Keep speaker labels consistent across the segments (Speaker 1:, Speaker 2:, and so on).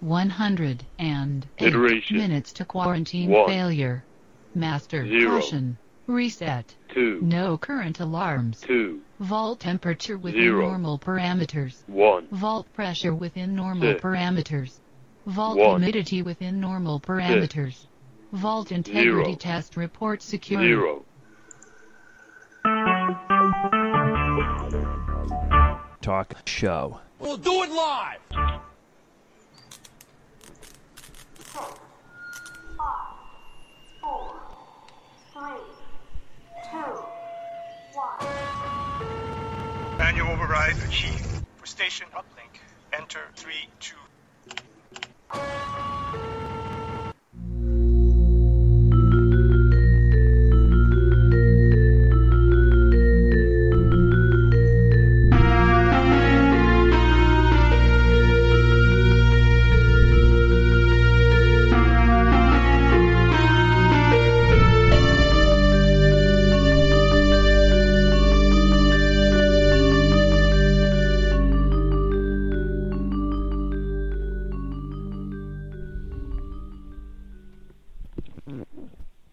Speaker 1: 108
Speaker 2: Iteration.
Speaker 1: minutes to quarantine
Speaker 2: One.
Speaker 1: failure. Master
Speaker 2: Zero.
Speaker 1: caution. Reset.
Speaker 2: two,
Speaker 1: No current alarms.
Speaker 2: two,
Speaker 1: Vault temperature within
Speaker 2: Zero.
Speaker 1: normal parameters.
Speaker 2: one,
Speaker 1: Vault pressure within normal
Speaker 2: Six.
Speaker 1: parameters. Vault
Speaker 2: One.
Speaker 1: humidity within normal parameters. Vault integrity
Speaker 2: Zero.
Speaker 1: test report secure.
Speaker 2: zero.
Speaker 3: Talk show.
Speaker 4: We'll do it live.
Speaker 5: Manual override achieved. For station uplink, enter 3, 2,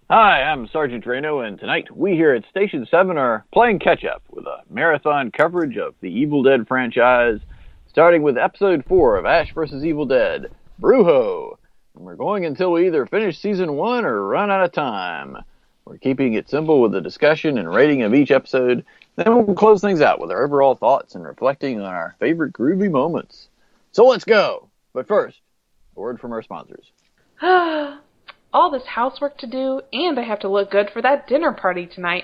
Speaker 6: Hi, I'm Sergeant Drano, and tonight we here at Station 7 are playing catch up with a marathon coverage of the Evil Dead franchise, starting with Episode 4 of Ash vs. Evil Dead, Brujo. And we're going until we either finish Season 1 or run out of time. We're keeping it simple with the discussion and rating of each episode, then we'll close things out with our overall thoughts and reflecting on our favorite groovy moments. So let's go! But first, a word from our sponsors.
Speaker 7: All this housework to do, and I have to look good for that dinner party tonight.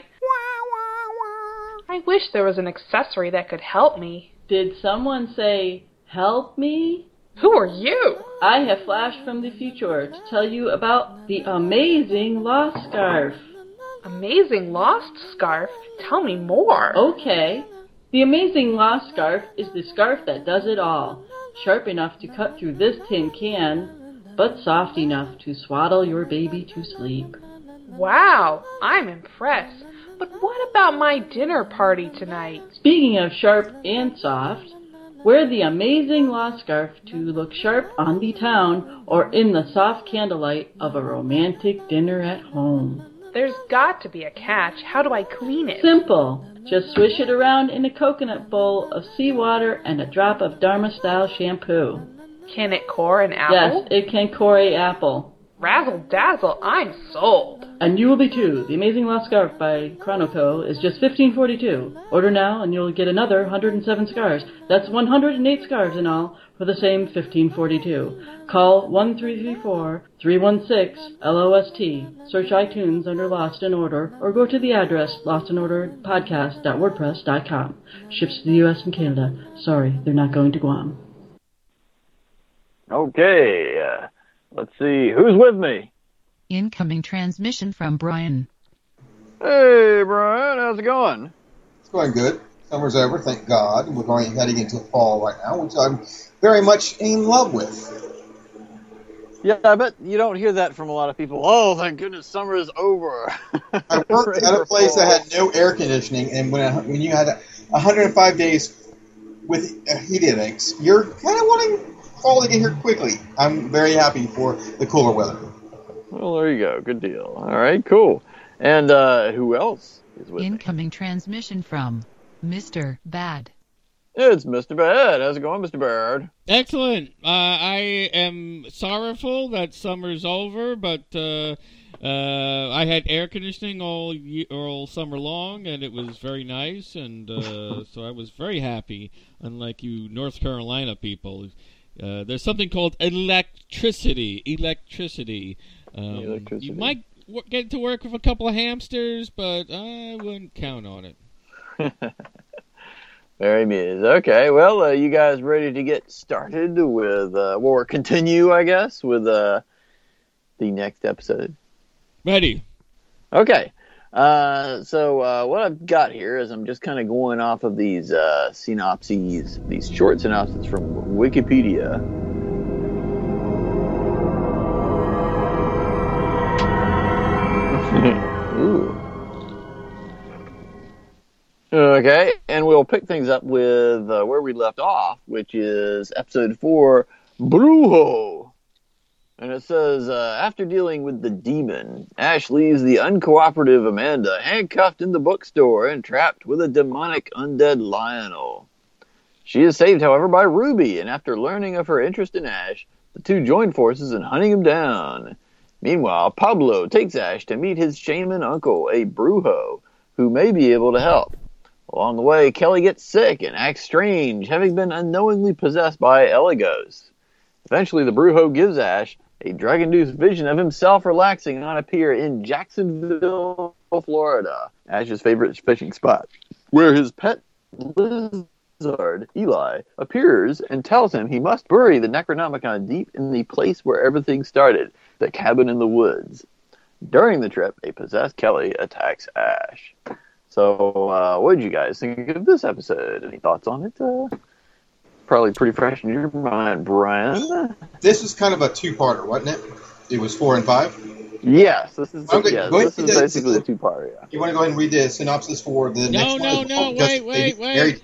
Speaker 7: I wish there was an accessory that could help me.
Speaker 8: Did someone say, help me?
Speaker 7: Who are you?
Speaker 8: I have flashed from the future to tell you about the amazing lost scarf.
Speaker 7: Amazing lost scarf? Tell me more.
Speaker 8: Okay. The amazing lost scarf is the scarf that does it all. Sharp enough to cut through this tin can, but soft enough to swaddle your baby to sleep.
Speaker 7: Wow, I'm impressed. But what about my dinner party tonight?
Speaker 8: Speaking of sharp and soft, wear the amazing law scarf to look sharp on the town or in the soft candlelight of a romantic dinner at home.
Speaker 7: There's got to be a catch. How do I clean it?
Speaker 8: Simple. Just swish it around in a coconut bowl of seawater and a drop of Dharma style shampoo.
Speaker 7: Can it core an apple?
Speaker 8: Yes, it can core a apple.
Speaker 7: Razzle dazzle, I'm sold.
Speaker 8: And you will be too. The Amazing Lost Scarf by Chronoco is just fifteen forty two. Order now and you'll get another hundred and seven scarves. That's one hundred and eight scarves in all for the same fifteen forty two. Call one three three four three one six LOST. Search iTunes under Lost in Order or go to the address lostinorderdpodcast.wordpress.com. Ships to the US and Canada. Sorry, they're not going to Guam.
Speaker 6: Okay, uh, let's see. Who's with me?
Speaker 1: Incoming transmission from Brian.
Speaker 6: Hey, Brian, how's it going?
Speaker 9: It's going good. Summer's over, thank God. We're going heading into fall right now, which I'm very much in love with.
Speaker 6: Yeah, I bet you don't hear that from a lot of people. Oh, thank goodness, summer is over.
Speaker 9: I worked at a place that had no air conditioning, and when when you had 105 days with uh, heat index, you're kind of wanting fall to get here quickly. I'm very happy for the cooler weather.
Speaker 6: Well, there you go. Good deal. All right, cool. And uh, who else is with me?
Speaker 1: Incoming transmission from Mr. Bad.
Speaker 6: It's Mr. Bad. How's it going, Mr. Bad?
Speaker 10: Excellent. Uh, I am sorrowful that summer's over, but uh, uh, I had air conditioning all ye- all summer long, and it was very nice, and uh, so I was very happy. Unlike you North Carolina people, uh, there's something called electricity. Electricity. Um,
Speaker 6: Electricity.
Speaker 10: You might w- get to work with a couple of hamsters, but I wouldn't count on it.
Speaker 6: Very amused. Okay, well, uh, you guys ready to get started with, uh, or continue, I guess, with uh, the next episode?
Speaker 10: Ready.
Speaker 6: Okay. Uh, so uh, what I've got here is I'm just kind of going off of these uh, synopses, these short synopses from Wikipedia. Ooh. Okay, and we'll pick things up with uh, where we left off, which is episode four, Brujo. And it says, uh, after dealing with the demon, Ash leaves the uncooperative Amanda handcuffed in the bookstore and trapped with a demonic undead Lionel. She is saved, however, by Ruby, and after learning of her interest in Ash, the two join forces in hunting him down. Meanwhile, Pablo takes Ash to meet his shaman uncle, a Brujo, who may be able to help. Along the way, Kelly gets sick and acts strange, having been unknowingly possessed by Eligos. Eventually, the Brujo gives Ash a drug-induced vision of himself relaxing on a pier in Jacksonville, Florida, Ash's favorite fishing spot, where his pet lizard, Eli, appears and tells him he must bury the Necronomicon deep in the place where everything started, the cabin in the woods. During the trip, a possessed Kelly attacks Ash. So, uh, what did you guys think of this episode? Any thoughts on it? Uh, probably pretty fresh in your mind, Brian.
Speaker 9: This was kind of a two-parter, wasn't it? It was four and five.
Speaker 6: Yes, this is
Speaker 9: Okay,
Speaker 6: yes, this is
Speaker 9: and do that.
Speaker 6: basically a two-parter. Yeah.
Speaker 9: You want to go ahead and read the synopsis for the
Speaker 10: No,
Speaker 9: next
Speaker 10: no,
Speaker 9: one?
Speaker 10: no,
Speaker 9: Because
Speaker 10: wait, wait, wait.
Speaker 9: married-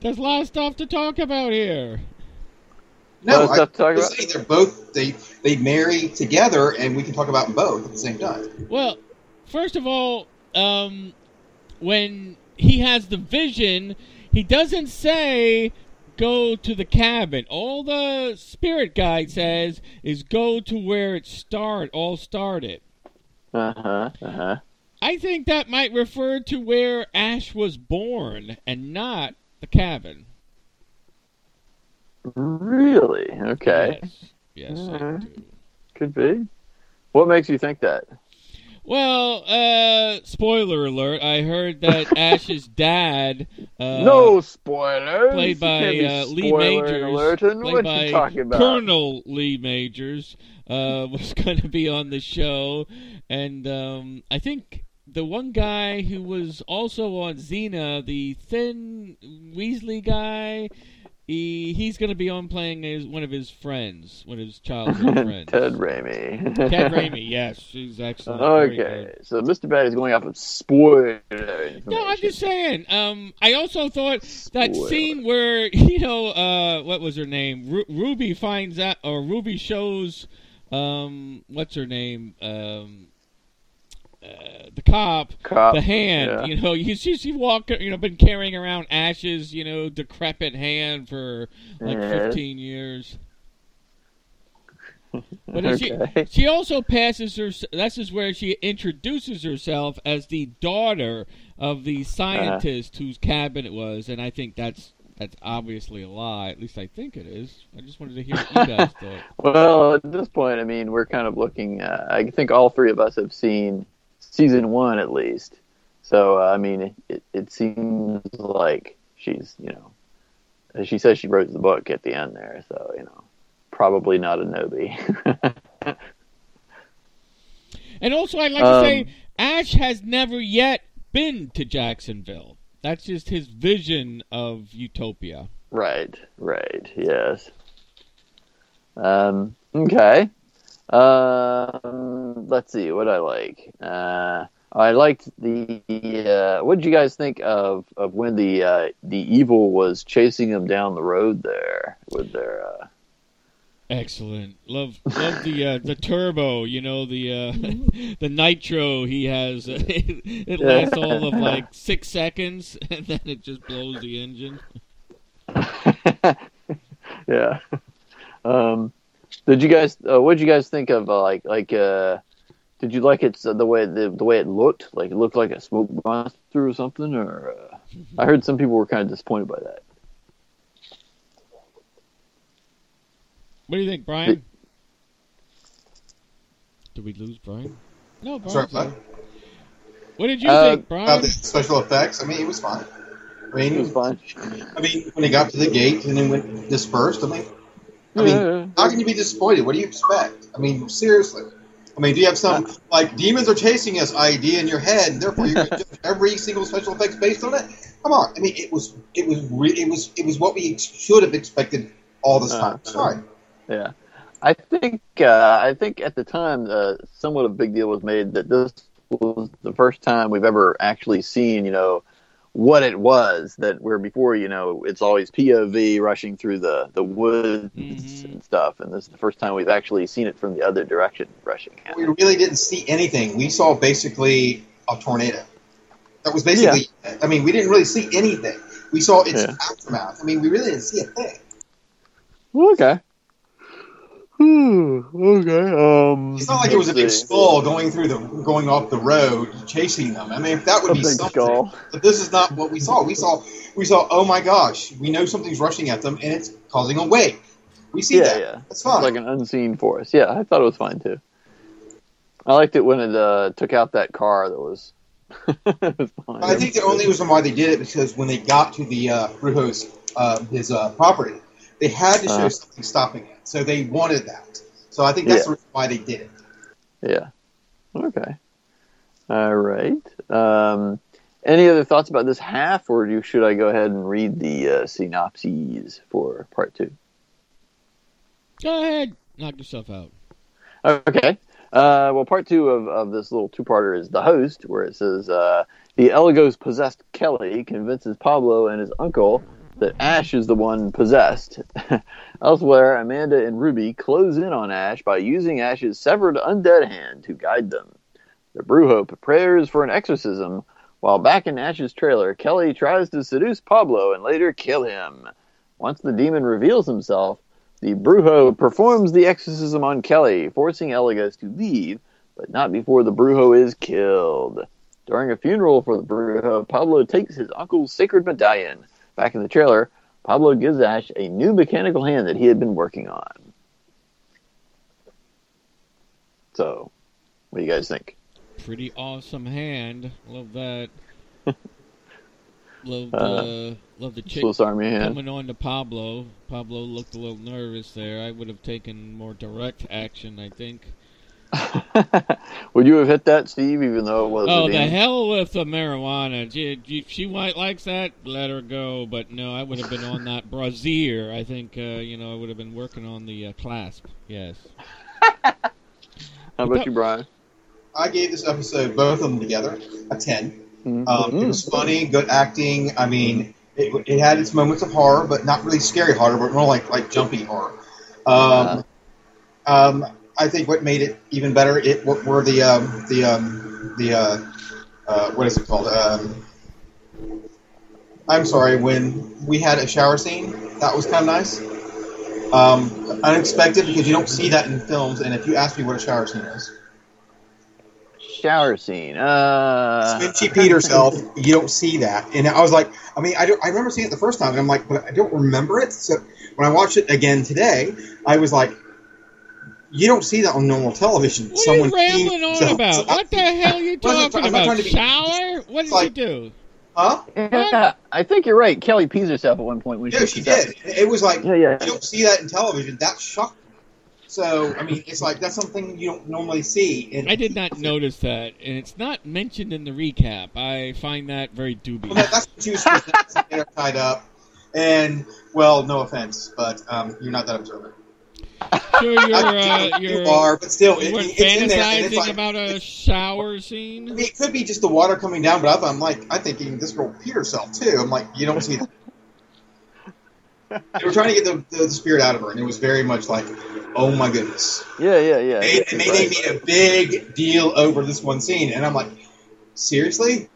Speaker 10: There's a lot of stuff to talk about here.
Speaker 9: No, I
Speaker 6: stuff to talk
Speaker 9: saying they're both they they marry together, and we can talk about both at the same time.
Speaker 10: Well, first of all, um, when he has the vision, he doesn't say go to the cabin. All the spirit guide says is go to where it start all started.
Speaker 6: Uh huh. Uh huh.
Speaker 10: I think that might refer to where Ash was born and not the cabin.
Speaker 6: Really? Okay.
Speaker 10: Yes. Yes, do.
Speaker 6: Could be. What makes you think that?
Speaker 10: Well, uh, spoiler alert, I heard that Ash's dad, uh,
Speaker 6: no spoilers.
Speaker 10: played by uh, Lee Majors,
Speaker 6: alerting.
Speaker 10: played
Speaker 6: What
Speaker 10: by
Speaker 6: you talking about?
Speaker 10: Colonel Lee Majors, uh, was going to be on the show, and um, I think the one guy who was also on Xena, the thin Weasley guy, he he's going to be on playing his, one of his friends, one of his childhood friends.
Speaker 6: Ted Raimi.
Speaker 10: Ted Raimi, yes, she's excellent.
Speaker 6: Okay, so Mr. Bad is going off of spoiler.
Speaker 10: No, I'm just saying. Um, I also thought that
Speaker 6: Spoiler.
Speaker 10: scene where you know, uh, what was her name? Ru- Ruby finds out, or Ruby shows, um, what's her name? Um, uh, the cop,
Speaker 6: Cop,
Speaker 10: the hand.
Speaker 6: yeah.
Speaker 10: You know, you see, she walk, you know, been carrying around Ash's, you know, decrepit hand for like
Speaker 6: Yeah.
Speaker 10: 15 years. But
Speaker 6: Okay.
Speaker 10: she, she also passes her. This is where she introduces herself as the daughter of the scientist whose cabin it was, and I think that's that's obviously a lie. At least I think it is. I just wanted to hear what you guys thought.
Speaker 6: Well, at this point, I mean, we're kind of looking. Uh, I think all three of us have seen season one at least. So, uh, I mean, it, it seems like she's, you know, she says she wrote the book at the end there. So, you know, probably not a Knowby.
Speaker 10: And also, I'd like
Speaker 6: Um,
Speaker 10: to say Ash has never yet been to Jacksonville. That's just his vision of utopia.
Speaker 6: right, right, yes. Um, okay. Um, let's see what I like. Uh, I liked the. Uh, what did you guys think of, of when the uh, the evil was chasing them down the road there with their? Uh,
Speaker 10: Excellent. Love love the uh, the turbo. You know the uh, the nitro he has. it lasts all of like six seconds, and then it just blows the engine.
Speaker 6: yeah. Um, did you guys? Uh, what did you guys think of uh, like like? Uh, did you like it uh, the way the, the way it looked? Like it looked like a smoke monster or something? Or uh, I heard some people were kind of disappointed by that.
Speaker 10: What do you think, Brian? Did we lose Brian? No, Brian.
Speaker 9: Sorry, what?
Speaker 10: What did you
Speaker 6: Uh,
Speaker 10: think, Brian?
Speaker 9: About the special effects, I mean, it was fine. I mean,
Speaker 6: It was fine.
Speaker 9: I mean, when they got to the gate and then went dispersed, I mean, I mean,
Speaker 6: yeah.
Speaker 9: how can you be disappointed? What do you expect? I mean, seriously. I mean, do you have some like demons are chasing us idea in your head, and therefore you're going judge every single special effects based on it? Come on. I mean, it was it was re- it was it was what we should have expected all this time.
Speaker 6: Uh,
Speaker 9: Sorry.
Speaker 6: Yeah, I think uh, I think at the time, uh, somewhat of a big deal was made that this was the first time we've ever actually seen, you know, what it was. That where before, you know, it's always POV rushing through the the woods mm-hmm. and stuff, and this is the first time we've actually seen it from the other direction, rushing. at
Speaker 9: We really didn't see anything. We saw basically a tornado. That was basically. I mean, we didn't really see anything. We saw its
Speaker 6: Yeah.
Speaker 9: aftermath. I mean, we really didn't see a thing.
Speaker 6: Okay. Okay. Um,
Speaker 9: It's not like it was a big skull going through the going off the road chasing them. I mean, if that would
Speaker 6: A
Speaker 9: be something.
Speaker 6: skull.
Speaker 9: But this is not what we saw. We saw we saw. Oh my gosh, we know something's rushing at them and it's causing a wake. We see
Speaker 6: yeah,
Speaker 9: that.
Speaker 6: yeah.
Speaker 9: That's
Speaker 6: It's
Speaker 9: fine.
Speaker 6: like an unseen force. Yeah, I thought it was fine too. I liked it when it uh, took out that car that was. was.
Speaker 9: I think the only reason why they did it because when they got to the uh, Brujo's uh, his uh, property, they had to show
Speaker 6: Uh-huh.
Speaker 9: something stopping it. So they wanted that. So I think that's
Speaker 6: Yeah.
Speaker 9: the reason why they did it.
Speaker 6: Yeah. Okay. All right. Um, any other thoughts about this half, or do, should I go ahead and read the uh, synopses for part two?
Speaker 10: Go ahead, knock yourself out.
Speaker 6: Okay. Uh, well, part two of, of this little two-parter is the host, where it says uh, the Eligos possessed Kelly convinces Pablo and his uncle that Ash is the one possessed. Elsewhere, Amanda and Ruby close in on Ash by using Ash's severed undead hand to guide them. The Brujo prepares for an exorcism, while back in Ash's trailer, Kelly tries to seduce Pablo and later kill him. Once the demon reveals himself, the Brujo performs the exorcism on Kelly, forcing Eligos to leave, but not before the Brujo is killed. During a funeral for the Brujo, Pablo takes his uncle's sacred medallion. Back in the trailer, Pablo gives Ash a new mechanical hand that he had been working on. So, what do you guys think?
Speaker 10: Pretty awesome hand. Love that. love
Speaker 6: Uh,
Speaker 10: the love the chick
Speaker 6: Swiss Army hand.
Speaker 10: coming on to Pablo. Pablo looked a little nervous there. I would have taken more direct action. I think.
Speaker 6: Would you have hit that, Steve, even though it was
Speaker 10: Oh, the
Speaker 6: demon?
Speaker 10: hell with the marijuana. Gee, If she might likes that, let her go. But no, I would have been on that brazier. I think, uh, you know, I would have been working on the uh, clasp. Yes.
Speaker 6: How about you, Brian?
Speaker 9: I gave this episode, both of them together, a 10.
Speaker 6: Mhm.
Speaker 9: Um, it was funny, good acting. I mean, it, it had its moments of horror, but not really scary horror, but more like like jumpy horror. Um, um, I think what made it even better it what were the um, the um, the uh, uh, what is it called? Um, I'm sorry, when we had a shower scene, that was kind of nice. Um, unexpected because you don't see that in films, and if you ask me what a shower scene is,
Speaker 6: Shower scene. Uh,
Speaker 9: when she peed herself, you don't see that. And I was like, I mean, I, don't, I remember seeing it the first time, and I'm like, but I don't remember it. So when I watched it again today, I was like, you don't see that on normal television.
Speaker 10: What
Speaker 9: Someone
Speaker 10: are you rambling on
Speaker 9: themselves.
Speaker 10: about? What the hell are you
Speaker 9: Wasn't try-
Speaker 10: talking
Speaker 9: I'm
Speaker 10: about?
Speaker 9: trying be-
Speaker 10: Shower? What did
Speaker 9: like-
Speaker 10: you do?
Speaker 9: Huh?
Speaker 6: Yeah, I think you're right. Kelly pees herself at one point when
Speaker 9: Yeah,
Speaker 6: she
Speaker 9: she
Speaker 6: pees
Speaker 9: did. It was like,
Speaker 6: Yeah, yeah.
Speaker 9: you don't see that in television. That shocked me. So, I mean, it's like, that's something you don't normally see. And
Speaker 10: I did not notice that, and it's not mentioned in the recap. I find that very dubious.
Speaker 9: that, that's what you was supposed to have tied up. And, well, no offense, but um, you're not that observant.
Speaker 10: Sure, you're,
Speaker 9: I-
Speaker 10: uh,
Speaker 9: you
Speaker 10: you're,
Speaker 9: but still, it,
Speaker 10: weren't
Speaker 9: it's in there. And it's
Speaker 10: fantasizing
Speaker 9: like,
Speaker 10: about a shower
Speaker 9: I
Speaker 10: scene.
Speaker 9: mean, it could be just the water coming down, but I thought, I'm like, I think even this girl peed herself too. I'm like, you don't see that. they were trying to get the, the, the spirit out of her, and it was very much like, oh my goodness.
Speaker 6: Yeah, yeah, yeah.
Speaker 9: They, they made, they made a big deal over this one scene, and I'm like, seriously?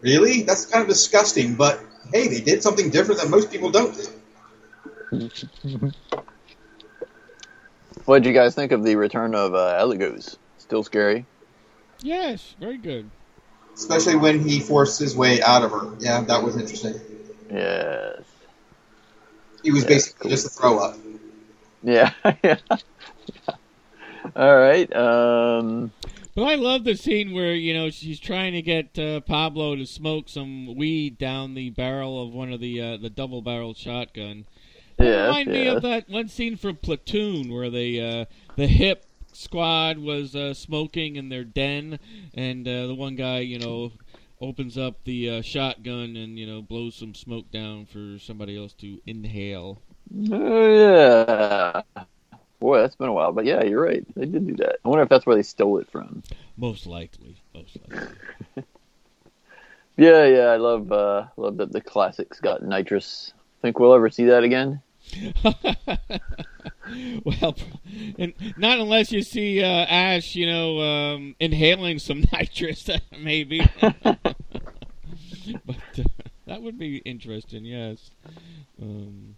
Speaker 9: Really? That's kind of disgusting, but hey, they did something different that most people don't do.
Speaker 6: What did you guys think of the return of uh, Eligos? Still scary?
Speaker 10: Yes, very good.
Speaker 9: Especially when he forced his way out of her. Yeah, that was interesting.
Speaker 6: Yes.
Speaker 9: He was
Speaker 6: Yeah,
Speaker 9: basically
Speaker 6: cool.
Speaker 9: just a throw up.
Speaker 6: Yeah. yeah. All right. Um,
Speaker 10: But But I love the scene where you know she's trying to get uh, Pablo to smoke some weed down the barrel of one of the uh, the double barrel shotgun.
Speaker 6: Yes,
Speaker 10: remind me of that one scene from Platoon where they uh, the hip squad was uh, smoking in their den, and uh, the one guy you know opens up the uh, shotgun and you know blows some smoke down for somebody else to inhale.
Speaker 6: Oh yeah. Boy, that's been a while, but yeah, you're right. They did do that. I wonder if that's where they stole it from.
Speaker 10: Most likely, most likely.
Speaker 6: Yeah, yeah, I love uh love that the classics got nitrous. Think we'll ever see that again?
Speaker 10: well, and not unless you see uh, Ash, you know, um, inhaling some nitrous, maybe. but uh, that would be interesting. Yes. Um,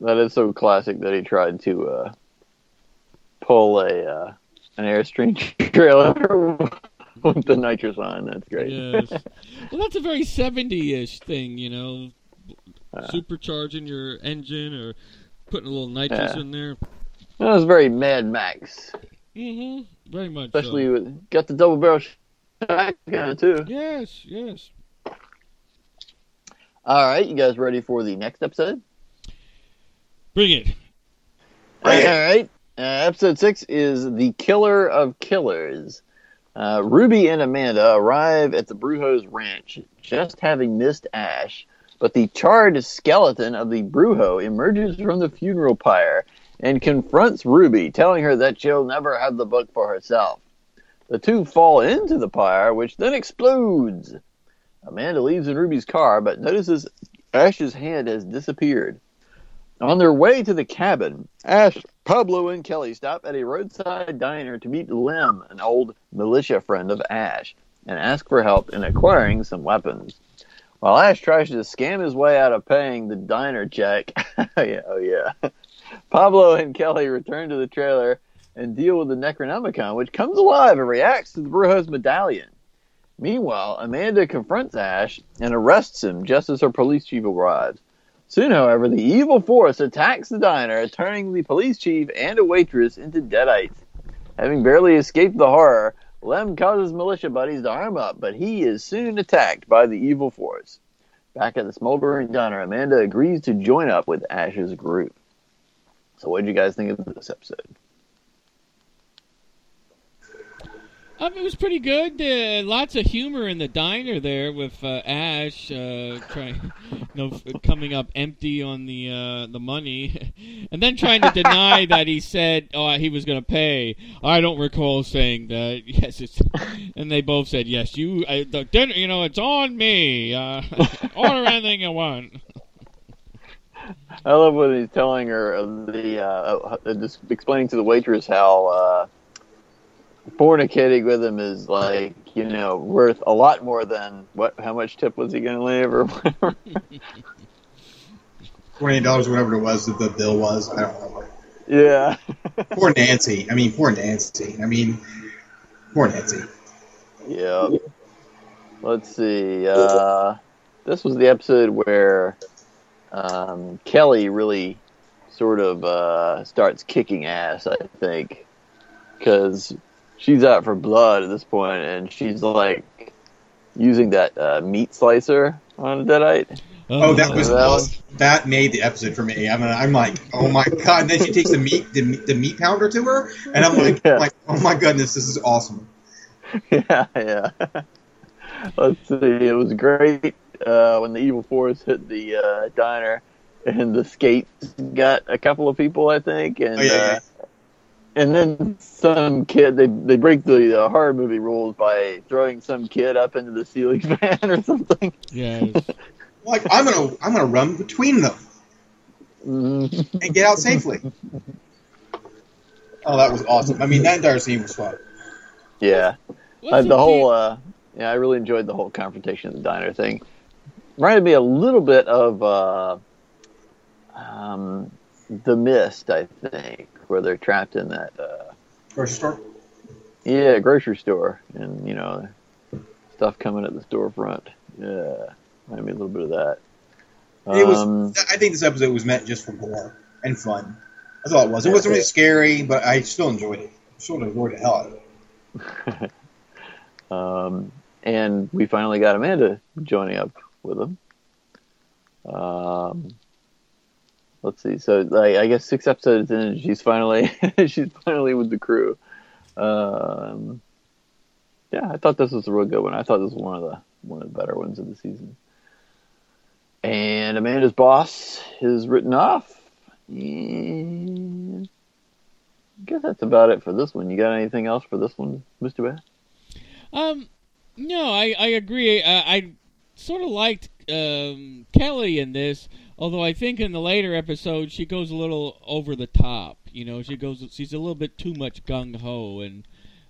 Speaker 6: That is so classic that he tried to uh pull a uh an airstream trailer with the nitrous on. That's great.
Speaker 10: yes. Well, that's a very seventy-ish thing, you know,
Speaker 6: Uh.
Speaker 10: supercharging your engine or putting a little nitrous
Speaker 6: Yeah.
Speaker 10: in there.
Speaker 6: that was very Mad Max.
Speaker 10: Mm-hmm. Very much.
Speaker 6: Especially
Speaker 10: so.
Speaker 6: with got the double barrel shotgun too.
Speaker 10: Yes. Yes.
Speaker 6: All right, you guys ready for the next episode?
Speaker 10: Bring it.
Speaker 6: All right. Uh, episode six is The Killer of Killers. Uh, Ruby and Amanda arrive at the Brujo's ranch, just having missed Ash, but the charred skeleton of the Brujo emerges from the funeral pyre and confronts Ruby, telling her that she'll never have the book for herself. The two fall into the pyre, which then explodes. Amanda leaves in Ruby's car, but notices Ash's hand has disappeared. On their way to the cabin, Ash, Pablo, and Kelly stop at a roadside diner to meet Lem, an old militia friend of Ash, and ask for help in acquiring some weapons. While Ash tries to scam his way out of paying the diner check, yeah, oh yeah, Pablo and Kelly return to the trailer and deal with the Necronomicon, which comes alive and reacts to the Brujo's medallion. Meanwhile, Amanda confronts Ash and arrests him just as her police chief arrives. Soon, however, the evil force attacks the diner, turning the police chief and a waitress into deadites. Having barely escaped the horror, Lem causes militia buddies to arm up, but he is soon attacked by the evil force. Back at the smoldering diner, Amanda agrees to join up with Ash's group. So, what did you guys think of this episode?
Speaker 10: Um, it was pretty good. Uh, lots of humor in the diner there with uh, Ash uh, trying, you know, coming up empty on the uh, the money, and then trying to deny that he said oh, he was going to pay. I don't recall saying that. Yes, it's, and they both said yes. You, uh, the dinner, you know, it's on me. Uh, order anything you want.
Speaker 6: I love when he's telling her the uh, uh, just explaining to the waitress how uh, fornicating with him is like you know worth a lot more than what? How much tip was he going to leave or whatever?
Speaker 9: Twenty dollars, whatever it was that the bill was. I don't know.
Speaker 6: yeah.
Speaker 9: Poor Nancy. I mean, poor Nancy. I mean, poor Nancy.
Speaker 6: Yeah. Let's see. Uh, this was the episode where um, Kelly really sort of uh, starts kicking ass, I think, because she's out for blood at this point, and she's like using that uh, meat slicer on a deadite.
Speaker 9: Oh, that was
Speaker 6: That
Speaker 9: awesome. that made the episode for me. I'm, I'm like, oh my god! And then she takes the meat, the, meat- the meat pounder to her, and I'm like,
Speaker 6: Yeah.
Speaker 9: like, oh my goodness, this is awesome.
Speaker 6: yeah, yeah. Let's see. It was great uh, when the evil force hit the uh, diner, and the skates got a couple of people, I think, and
Speaker 9: Oh, yeah, yeah.
Speaker 6: And then some kid they they break the uh, horror movie rules by throwing some kid up into the ceiling fan or something.
Speaker 10: Yeah.
Speaker 9: Like, I'm gonna, I'm gonna run between them
Speaker 6: Mhm.
Speaker 9: and get out safely. Oh, that was awesome. I mean, that entire scene was fun.
Speaker 6: Yeah. Uh,
Speaker 10: the
Speaker 6: the whole, uh, yeah, I really enjoyed the whole confrontation at the diner thing. Reminded me a little bit of uh, um, The Mist, I think, where they're trapped in that, uh,
Speaker 9: Grocery store.
Speaker 6: yeah, grocery store, and you know, stuff coming at the storefront. Yeah, maybe a little bit of that.
Speaker 9: It was.
Speaker 6: Um,
Speaker 9: I think this episode was meant just for gore and fun. That's all it was. It wasn't really scary, but I still enjoyed it. Still enjoyed the hell out of it.
Speaker 6: um, and we finally got Amanda joining up with them. Um, let's see. So, like, I guess six episodes in, she's finally she's finally with the crew. Um, yeah, I thought this was a real good one. I thought this was one of the one of the better ones of the season. And Amanda's boss is written off. And I guess that's about it for this one. You got anything else for this one, Mister Bear?
Speaker 10: Um, no, I I agree. Uh, I sort of liked um, Kelly in this, although I think in the later episodes she goes a little over the top. You know, she goes she's a little bit too much gung ho and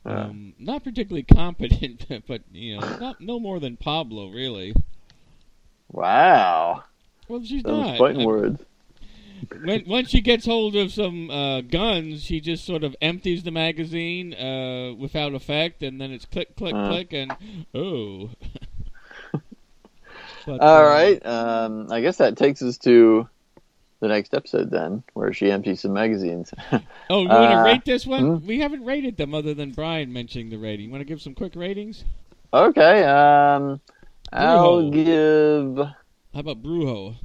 Speaker 10: um, not particularly competent, but you know, not no more than Pablo really.
Speaker 6: Wow.
Speaker 10: Well, she's
Speaker 6: Those
Speaker 10: not.
Speaker 6: fighting
Speaker 10: I-
Speaker 6: words.
Speaker 10: when once she gets hold of some uh, guns, she just sort of empties the magazine uh, without effect, and then it's click, click,
Speaker 6: Uh.
Speaker 10: click, and oh. But,
Speaker 6: All
Speaker 10: uh,
Speaker 6: right. Um, I guess that takes us to the next episode then, where she empties some magazines.
Speaker 10: Oh, you want to
Speaker 6: Uh,
Speaker 10: rate this one?
Speaker 6: hmm?
Speaker 10: We haven't rated them other than Brian mentioning the rating. Want to give some quick ratings?
Speaker 6: Okay. Um, I'll give.
Speaker 10: How about Brujo?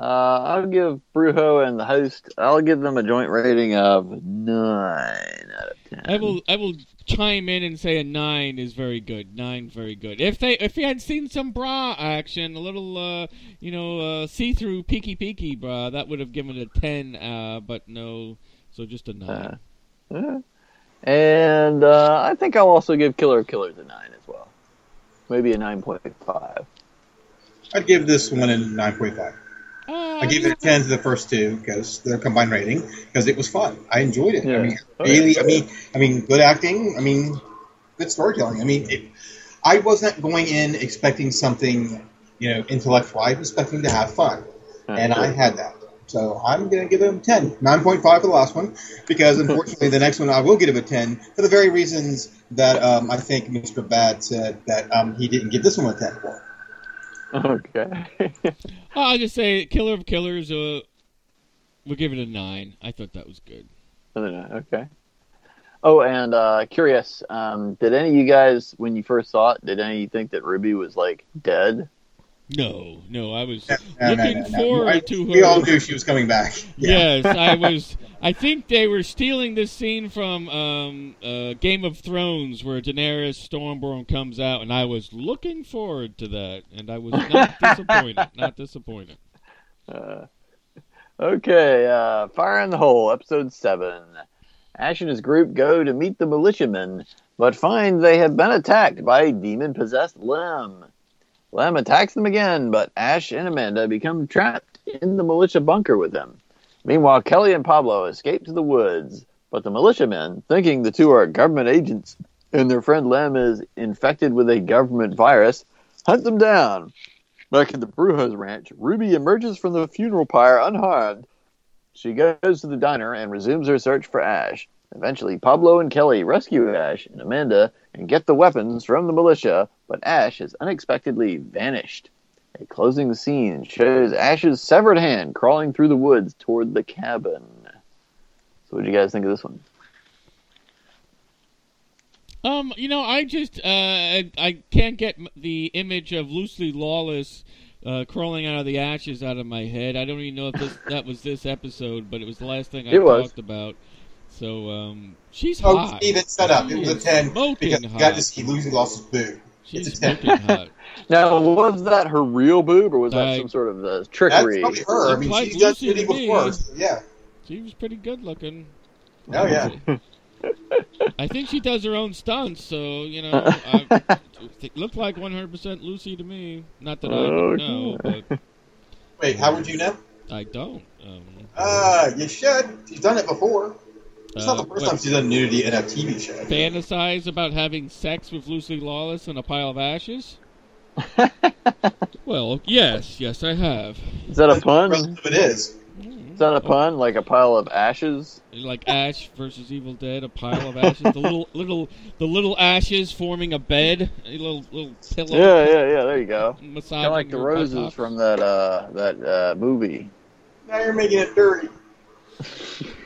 Speaker 6: Uh, I'll give Brujo and the host. I'll give them a joint rating of nine out of ten.
Speaker 10: I will. I will chime in and say a nine is very good. Nine, very good. If they, if you had seen some bra action, a little, uh, you know, uh, see-through peeky peeky bra, that would have given it a ten. Uh, but no, so just a nine.
Speaker 6: Uh, And uh, I think I'll also give Killer of Killers a nine as well. Maybe a nine point five.
Speaker 9: I'd give this one a 9.5. I gave it a 10 to the first two because their combined rating because it was fun. I enjoyed it. I mean,
Speaker 6: Oh,
Speaker 9: really,
Speaker 6: yeah.
Speaker 9: I mean, I mean, good acting. I mean, good storytelling. I mean, it, I wasn't going in expecting something, you know, intellectual. I was expecting to have fun, and I had that. So I'm going to give it a 10. 9.5 for the last one because unfortunately the next one I will give it a 10 for the very reasons that um, I think Mr. Bad said that um, he didn't give this one a 10 for.
Speaker 6: Okay.
Speaker 10: I'll just say Killer of Killers. Uh, we'll give it a nine. I thought that was good.
Speaker 6: Okay. Oh, and uh, curious, um, did any of you guys, when you first saw it, did any of you think that Ruby was like dead?
Speaker 10: No, no, I was
Speaker 9: No, no,
Speaker 10: looking
Speaker 9: no, no.
Speaker 10: forward
Speaker 9: I-
Speaker 10: to her.
Speaker 9: We all knew she was coming back. Yeah.
Speaker 10: Yes, I was. I think they were stealing this scene from um, uh, Game of Thrones, where Daenerys Stormborn comes out, and I was looking forward to that, and I was not disappointed. Not disappointed.
Speaker 6: Uh, okay, uh, Fire in the Hole, episode 7. Ash and his group go to meet the militiamen, but find they have been attacked by a demon possessed Lem. Lem attacks them again, but Ash and Amanda become trapped in the militia bunker with them. Meanwhile, Kelly and Pablo escape to the woods, but the militiamen, thinking the two are government agents and their friend Lem is infected with a government virus, hunt them down. Back at the Brujo's ranch, Ruby emerges from the funeral pyre unharmed. She goes to the diner and resumes her search for Ash. Eventually, Pablo and Kelly rescue Ash and Amanda and get the weapons from the militia, but Ash has unexpectedly vanished. A closing scene shows Ash's severed hand crawling through the woods toward the cabin. So, what do you guys think of this one?
Speaker 10: Um, you know, I just uh, I, I can't get the image of Lucy Lawless uh, crawling out of the ashes out of my head. I don't even know if this, that was this episode, but it was the last thing I
Speaker 6: It was.
Speaker 10: talked about. So um, she's
Speaker 9: Oh,
Speaker 10: hot.
Speaker 9: Steven, set up. It was a 10
Speaker 10: smoking
Speaker 9: because you
Speaker 10: hot.
Speaker 9: got to see Lucy Lawless' boob.
Speaker 10: She's
Speaker 9: it's a 10.
Speaker 10: smoking hot.
Speaker 6: Now, was that her real boob, or was that
Speaker 10: I-
Speaker 6: some sort of uh,
Speaker 9: That's
Speaker 6: trickery?
Speaker 9: probably her. I mean,
Speaker 10: like
Speaker 9: she's done
Speaker 10: Lucy
Speaker 9: shitty
Speaker 10: to me.
Speaker 9: before. so yeah.
Speaker 10: She was pretty good looking.
Speaker 9: Oh, yeah.
Speaker 10: I think she does her own stunts, so you know, I, it looked like 100% Lucy to me. Not that I
Speaker 6: Oh,
Speaker 10: would know, but
Speaker 9: Wait, how would you know?
Speaker 10: I don't. Um,
Speaker 9: Uh, you should. She's done it before. It's
Speaker 10: uh,
Speaker 9: not the first
Speaker 10: what,
Speaker 9: time she's done nudity in a TV show.
Speaker 10: fantasize about having sex with Lucy Lawless in a pile of ashes? well, yes, yes, I have.
Speaker 6: Is that a pun?
Speaker 9: Most it is.
Speaker 6: Is that a pun? Like a pile of ashes?
Speaker 10: Like Ash versus Evil Dead, a pile of ashes. the little, little, the little ashes forming a bed, a little, little pillow.
Speaker 6: Yeah, yeah, yeah. There you go. Kind
Speaker 10: Massaging
Speaker 6: of like the
Speaker 10: your
Speaker 6: roses
Speaker 10: buttocks.
Speaker 6: from that uh, that uh, movie.
Speaker 9: Now you're making it dirty.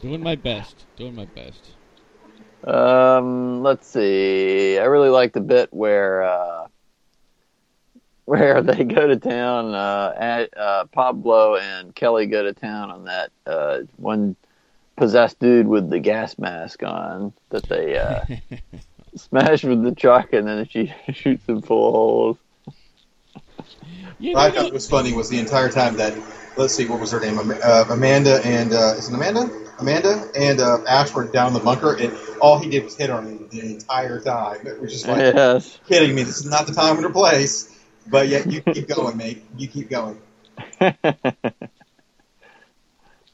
Speaker 10: Doing my best. Doing my best.
Speaker 6: Um, let's see. I really like the bit where uh, where they go to town. Uh, at, uh, Pablo and Kelly go to town on that uh, one possessed dude with the gas mask on that they uh, smash with the truck, and then she shoots him full of holes.
Speaker 10: You
Speaker 9: What I
Speaker 10: know,
Speaker 9: thought was funny was the entire time that let's see what was her name uh, Amanda and uh, is it Amanda Amanda and uh, Ash were down in the bunker and all he did was hit on me the entire time. It was just like
Speaker 6: Yes.
Speaker 9: kidding me. This is not the time or the place. But yet you keep going, mate. You keep going.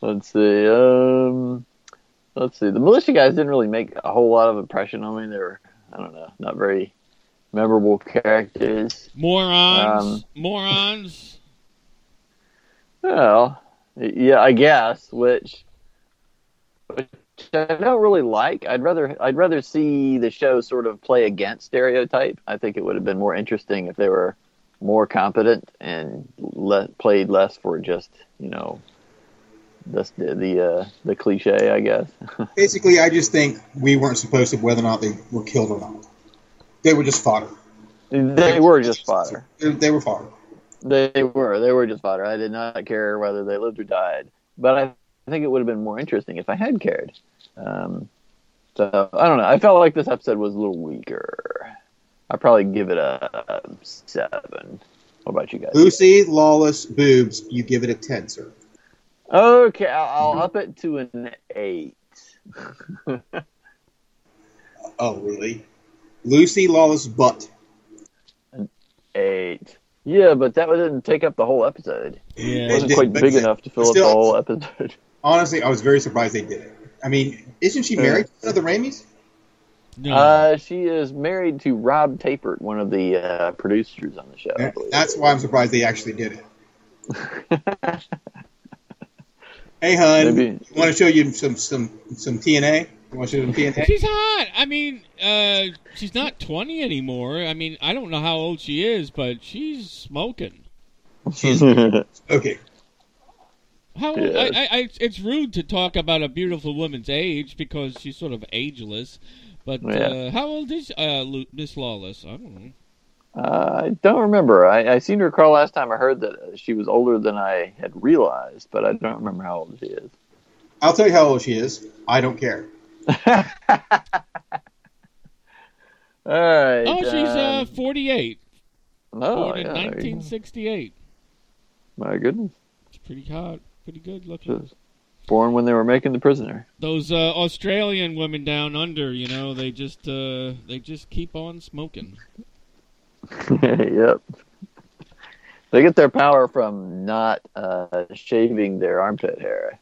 Speaker 6: let's see. Um, let's see. The militia guys didn't really make a whole lot of impression on me. They were, I don't know, not very memorable characters.
Speaker 10: morons,
Speaker 6: Um,
Speaker 10: morons.
Speaker 6: Well, yeah, I guess. Which, which I don't really like. I'd rather I'd rather see the show sort of play against stereotype. I think it would have been more interesting if they were more competent and le- played less for just you know the the uh, the cliche, I guess.
Speaker 9: Basically, I just think we weren't supposed to whether or not they were killed or not. They were just fodder.
Speaker 6: they were just fodder.
Speaker 9: They, they were fodder.
Speaker 6: They were. They were just fodder. I did not care whether they lived or died. But I think it would have been more interesting if I had cared. Um, so I don't know. I felt like this episode was a little weaker. I'd probably give it a, seven. What about you guys?
Speaker 9: Lucy, Lawless, Boobs. You give it a ten, sir.
Speaker 6: Okay, I'll, I'll up it to an eight.
Speaker 9: Oh, really? Lucy, Lawless, butt.
Speaker 6: An eight. Yeah, but that didn't take up the whole episode.
Speaker 10: Yeah.
Speaker 6: It wasn't
Speaker 9: It
Speaker 6: quite big
Speaker 9: but
Speaker 6: enough to fill
Speaker 9: still-
Speaker 6: up the whole episode.
Speaker 9: Honestly, I was very surprised they did it. I mean, isn't she married to one of the Raimis?
Speaker 10: No.
Speaker 6: Uh, she is married to Rob Tapert, one of the uh, producers on the show. I.
Speaker 9: That's why I'm surprised they actually did it. Hey, hun,
Speaker 6: Maybe-
Speaker 9: you want to show you some some some TNA? You want to show them TNA?
Speaker 10: She's hot. I mean, uh, she's not 20 anymore. I mean, I don't know how old she is, but she's smoking.
Speaker 9: She's okay.
Speaker 10: How
Speaker 6: Yeah.
Speaker 10: I, I, I, it's rude to talk about a beautiful woman's age because she's sort of ageless. But
Speaker 6: Yeah.
Speaker 10: uh, how old is uh, Miss Lawless? I don't know.
Speaker 6: Uh, I don't remember. I, I seen her call last time. I heard that uh, she was older than I had realized, but I don't remember how old she is.
Speaker 9: I'll tell you how old she is. I don't care.
Speaker 6: All right.
Speaker 10: Oh, she's uh,
Speaker 6: um,
Speaker 10: 48.
Speaker 6: oh,
Speaker 10: Born in
Speaker 6: yeah, there you go.
Speaker 10: 1968.
Speaker 6: My goodness.
Speaker 10: It's pretty hot. Pretty good looking.
Speaker 6: Just born when they were making the prisoner.
Speaker 10: Those uh, Australian women down under, you know, they just uh, they just keep on smoking.
Speaker 6: yep. They get their power from not uh, shaving their armpit hair.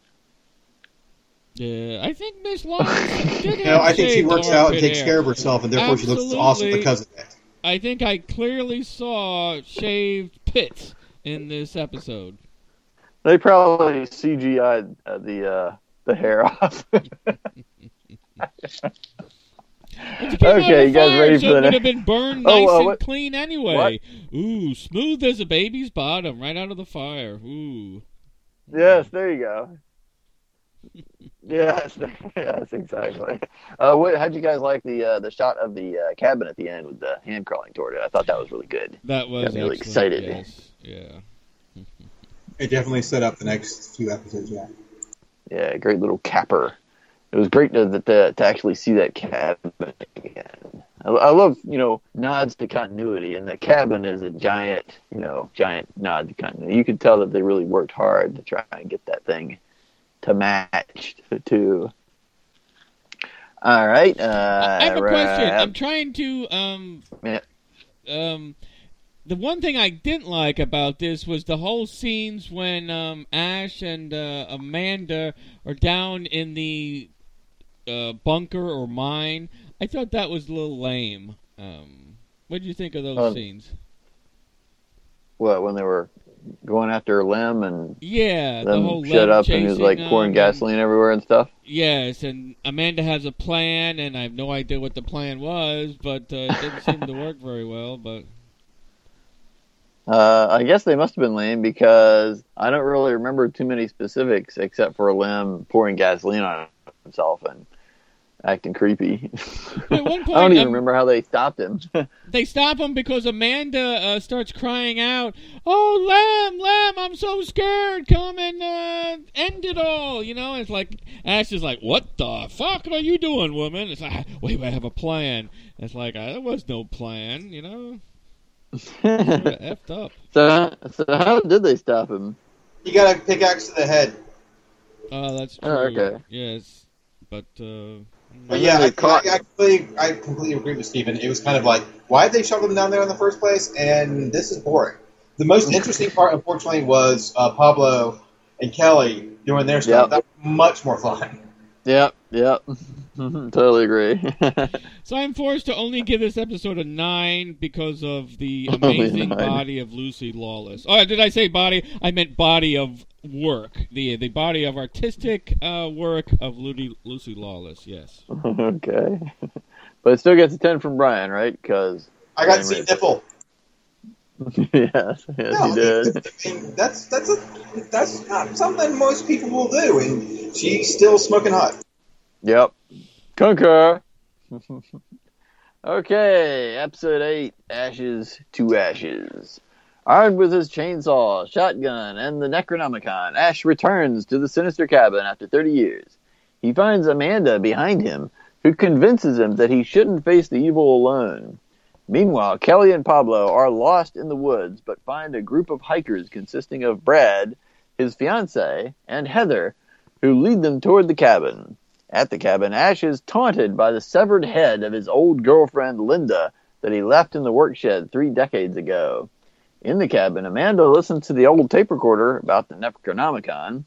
Speaker 10: Yeah, I think Miss Lawrence did
Speaker 9: You know,
Speaker 10: have
Speaker 9: I think she works out and takes
Speaker 10: hair.
Speaker 9: care of herself, and therefore she looks awesome because of that.
Speaker 10: I think I clearly saw shaved pits in this episode.
Speaker 6: They probably CGI'd uh, the uh, the hair off.
Speaker 10: It came out of
Speaker 6: Okay, you guys ready
Speaker 10: so
Speaker 6: for the
Speaker 10: it would have been burned
Speaker 6: Oh,
Speaker 10: nice
Speaker 6: uh,
Speaker 10: and
Speaker 6: what-
Speaker 10: clean anyway. Ooh, smooth as a baby's bottom, right out of the fire. Ooh.
Speaker 6: yes, there you go. Yes, yes, exactly. Uh, what, how'd you guys like the uh, the shot of the uh, cabin at the end with the hand crawling toward it? I thought that was really good.
Speaker 10: That was
Speaker 6: Got me really excited.
Speaker 10: Yes. Yeah.
Speaker 9: It definitely set up the next few episodes. Yeah.
Speaker 6: Yeah, great little capper. It was great to to, to actually see that cabin again. I, I love you know nods to continuity, and the cabin is a giant you know giant nod to continuity. You could tell that they really worked hard to try and get that thing to match to. All right. Uh,
Speaker 10: I have a question.
Speaker 6: wrap.
Speaker 10: I'm trying to um
Speaker 6: Yeah.
Speaker 10: um the one thing I didn't like about this was the whole scenes when um Ash and uh, Amanda are down in the uh, bunker or mine. I thought that was a little lame. Um what did you think of those
Speaker 6: Um,
Speaker 10: scenes?
Speaker 6: What when they were going after Lem and
Speaker 10: Yeah, the whole
Speaker 6: shut up and he was like pouring gasoline everywhere and stuff.
Speaker 10: Yes, and Amanda has a plan, and I have no idea what the plan was, but uh, it didn't seem to work very well. But
Speaker 6: Uh, I guess they must have been lame because I don't really remember too many specifics except for Lem pouring gasoline on himself and acting creepy.
Speaker 10: At one point,
Speaker 6: I don't even
Speaker 10: um,
Speaker 6: remember how they stopped him.
Speaker 10: they stop him because Amanda uh, starts crying out, "Oh, Lamb, Lamb, I'm so scared! Come and uh, end it all!" You know, it's like Ash is like, "What the fuck are you doing, woman?" It's like, "Wait, I have a plan." It's like, there was no plan, you know. Sorta effed up.
Speaker 6: so, so how did they stop him?
Speaker 9: You got a pickaxe to the head.
Speaker 10: Oh, that's true.
Speaker 6: Oh, okay.
Speaker 10: Yes, but uh,
Speaker 9: But yeah, I,
Speaker 6: caught-
Speaker 9: I, I, completely, I completely agree with Steven. It was kind of like, why did they shove him down there in the first place? And this is boring. The most interesting part, unfortunately, was uh, Pablo and Kelly doing their stuff.
Speaker 6: Yep.
Speaker 9: That was much more fun.
Speaker 6: Yep, yep. Totally agree.
Speaker 10: So I'm forced to only give this episode a nine because of the amazing body of Lucy Lawless. Oh, did I say body? I meant body of work. The the body of artistic uh, work of Lucy, Lucy Lawless. Yes.
Speaker 6: okay. But it still gets a 10 from Brian, right? Because.
Speaker 9: I got to see nipple.
Speaker 6: yes, yes,
Speaker 9: No,
Speaker 6: he did.
Speaker 9: I mean, that's that's a that's not something most people will do, and she's still smoking hot.
Speaker 6: Yep. Concur. okay, episode 8 Ashes to Ashes. Armed with his chainsaw, shotgun, and the Necronomicon, Ash returns to the sinister cabin after 30 years. He finds Amanda behind him, who convinces him that he shouldn't face the evil alone. Meanwhile, Kelly and Pablo are lost in the woods but find a group of hikers consisting of Brad, his fiancee, and Heather, who lead them toward the cabin. At the cabin, Ash is taunted by the severed head of his old girlfriend Linda that he left in the work shed three decades ago. In the cabin, Amanda listens to the old tape recorder about the Necronomicon.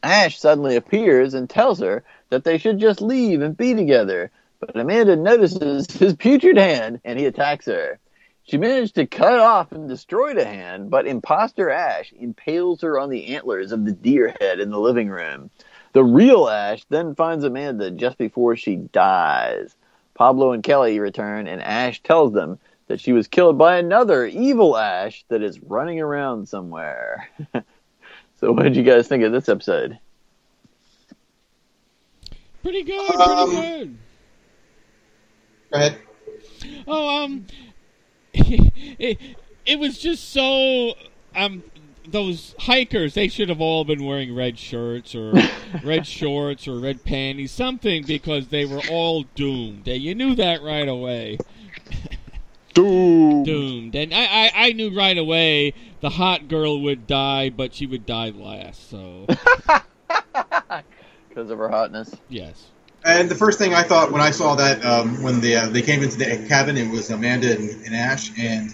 Speaker 6: Ash suddenly appears and tells her that they should just leave and be together, but Amanda notices his putrid hand and he attacks her. She managed to cut off and destroy the hand, but imposter Ash impales her on the antlers of the deer head in the living room. The real Ash then finds Amanda just before she dies. Pablo and Kelly return, and Ash tells them that she was killed by another evil Ash that is running around somewhere. so, what did you guys think of this episode?
Speaker 10: Pretty good. Pretty
Speaker 9: Um,
Speaker 10: good.
Speaker 9: Go ahead.
Speaker 10: Oh, um, it, it was just so um those hikers they should have all been wearing red shirts or red shorts or red panties something because they were all doomed. And you knew that right away.
Speaker 6: Doomed.
Speaker 10: doomed. And I, I i knew right away the hot girl would die but she would die last so.
Speaker 6: Because of her hotness.
Speaker 10: yes.
Speaker 9: And the first thing I thought when I saw that um, when the uh, they came into the cabin, it was Amanda and, and Ash, and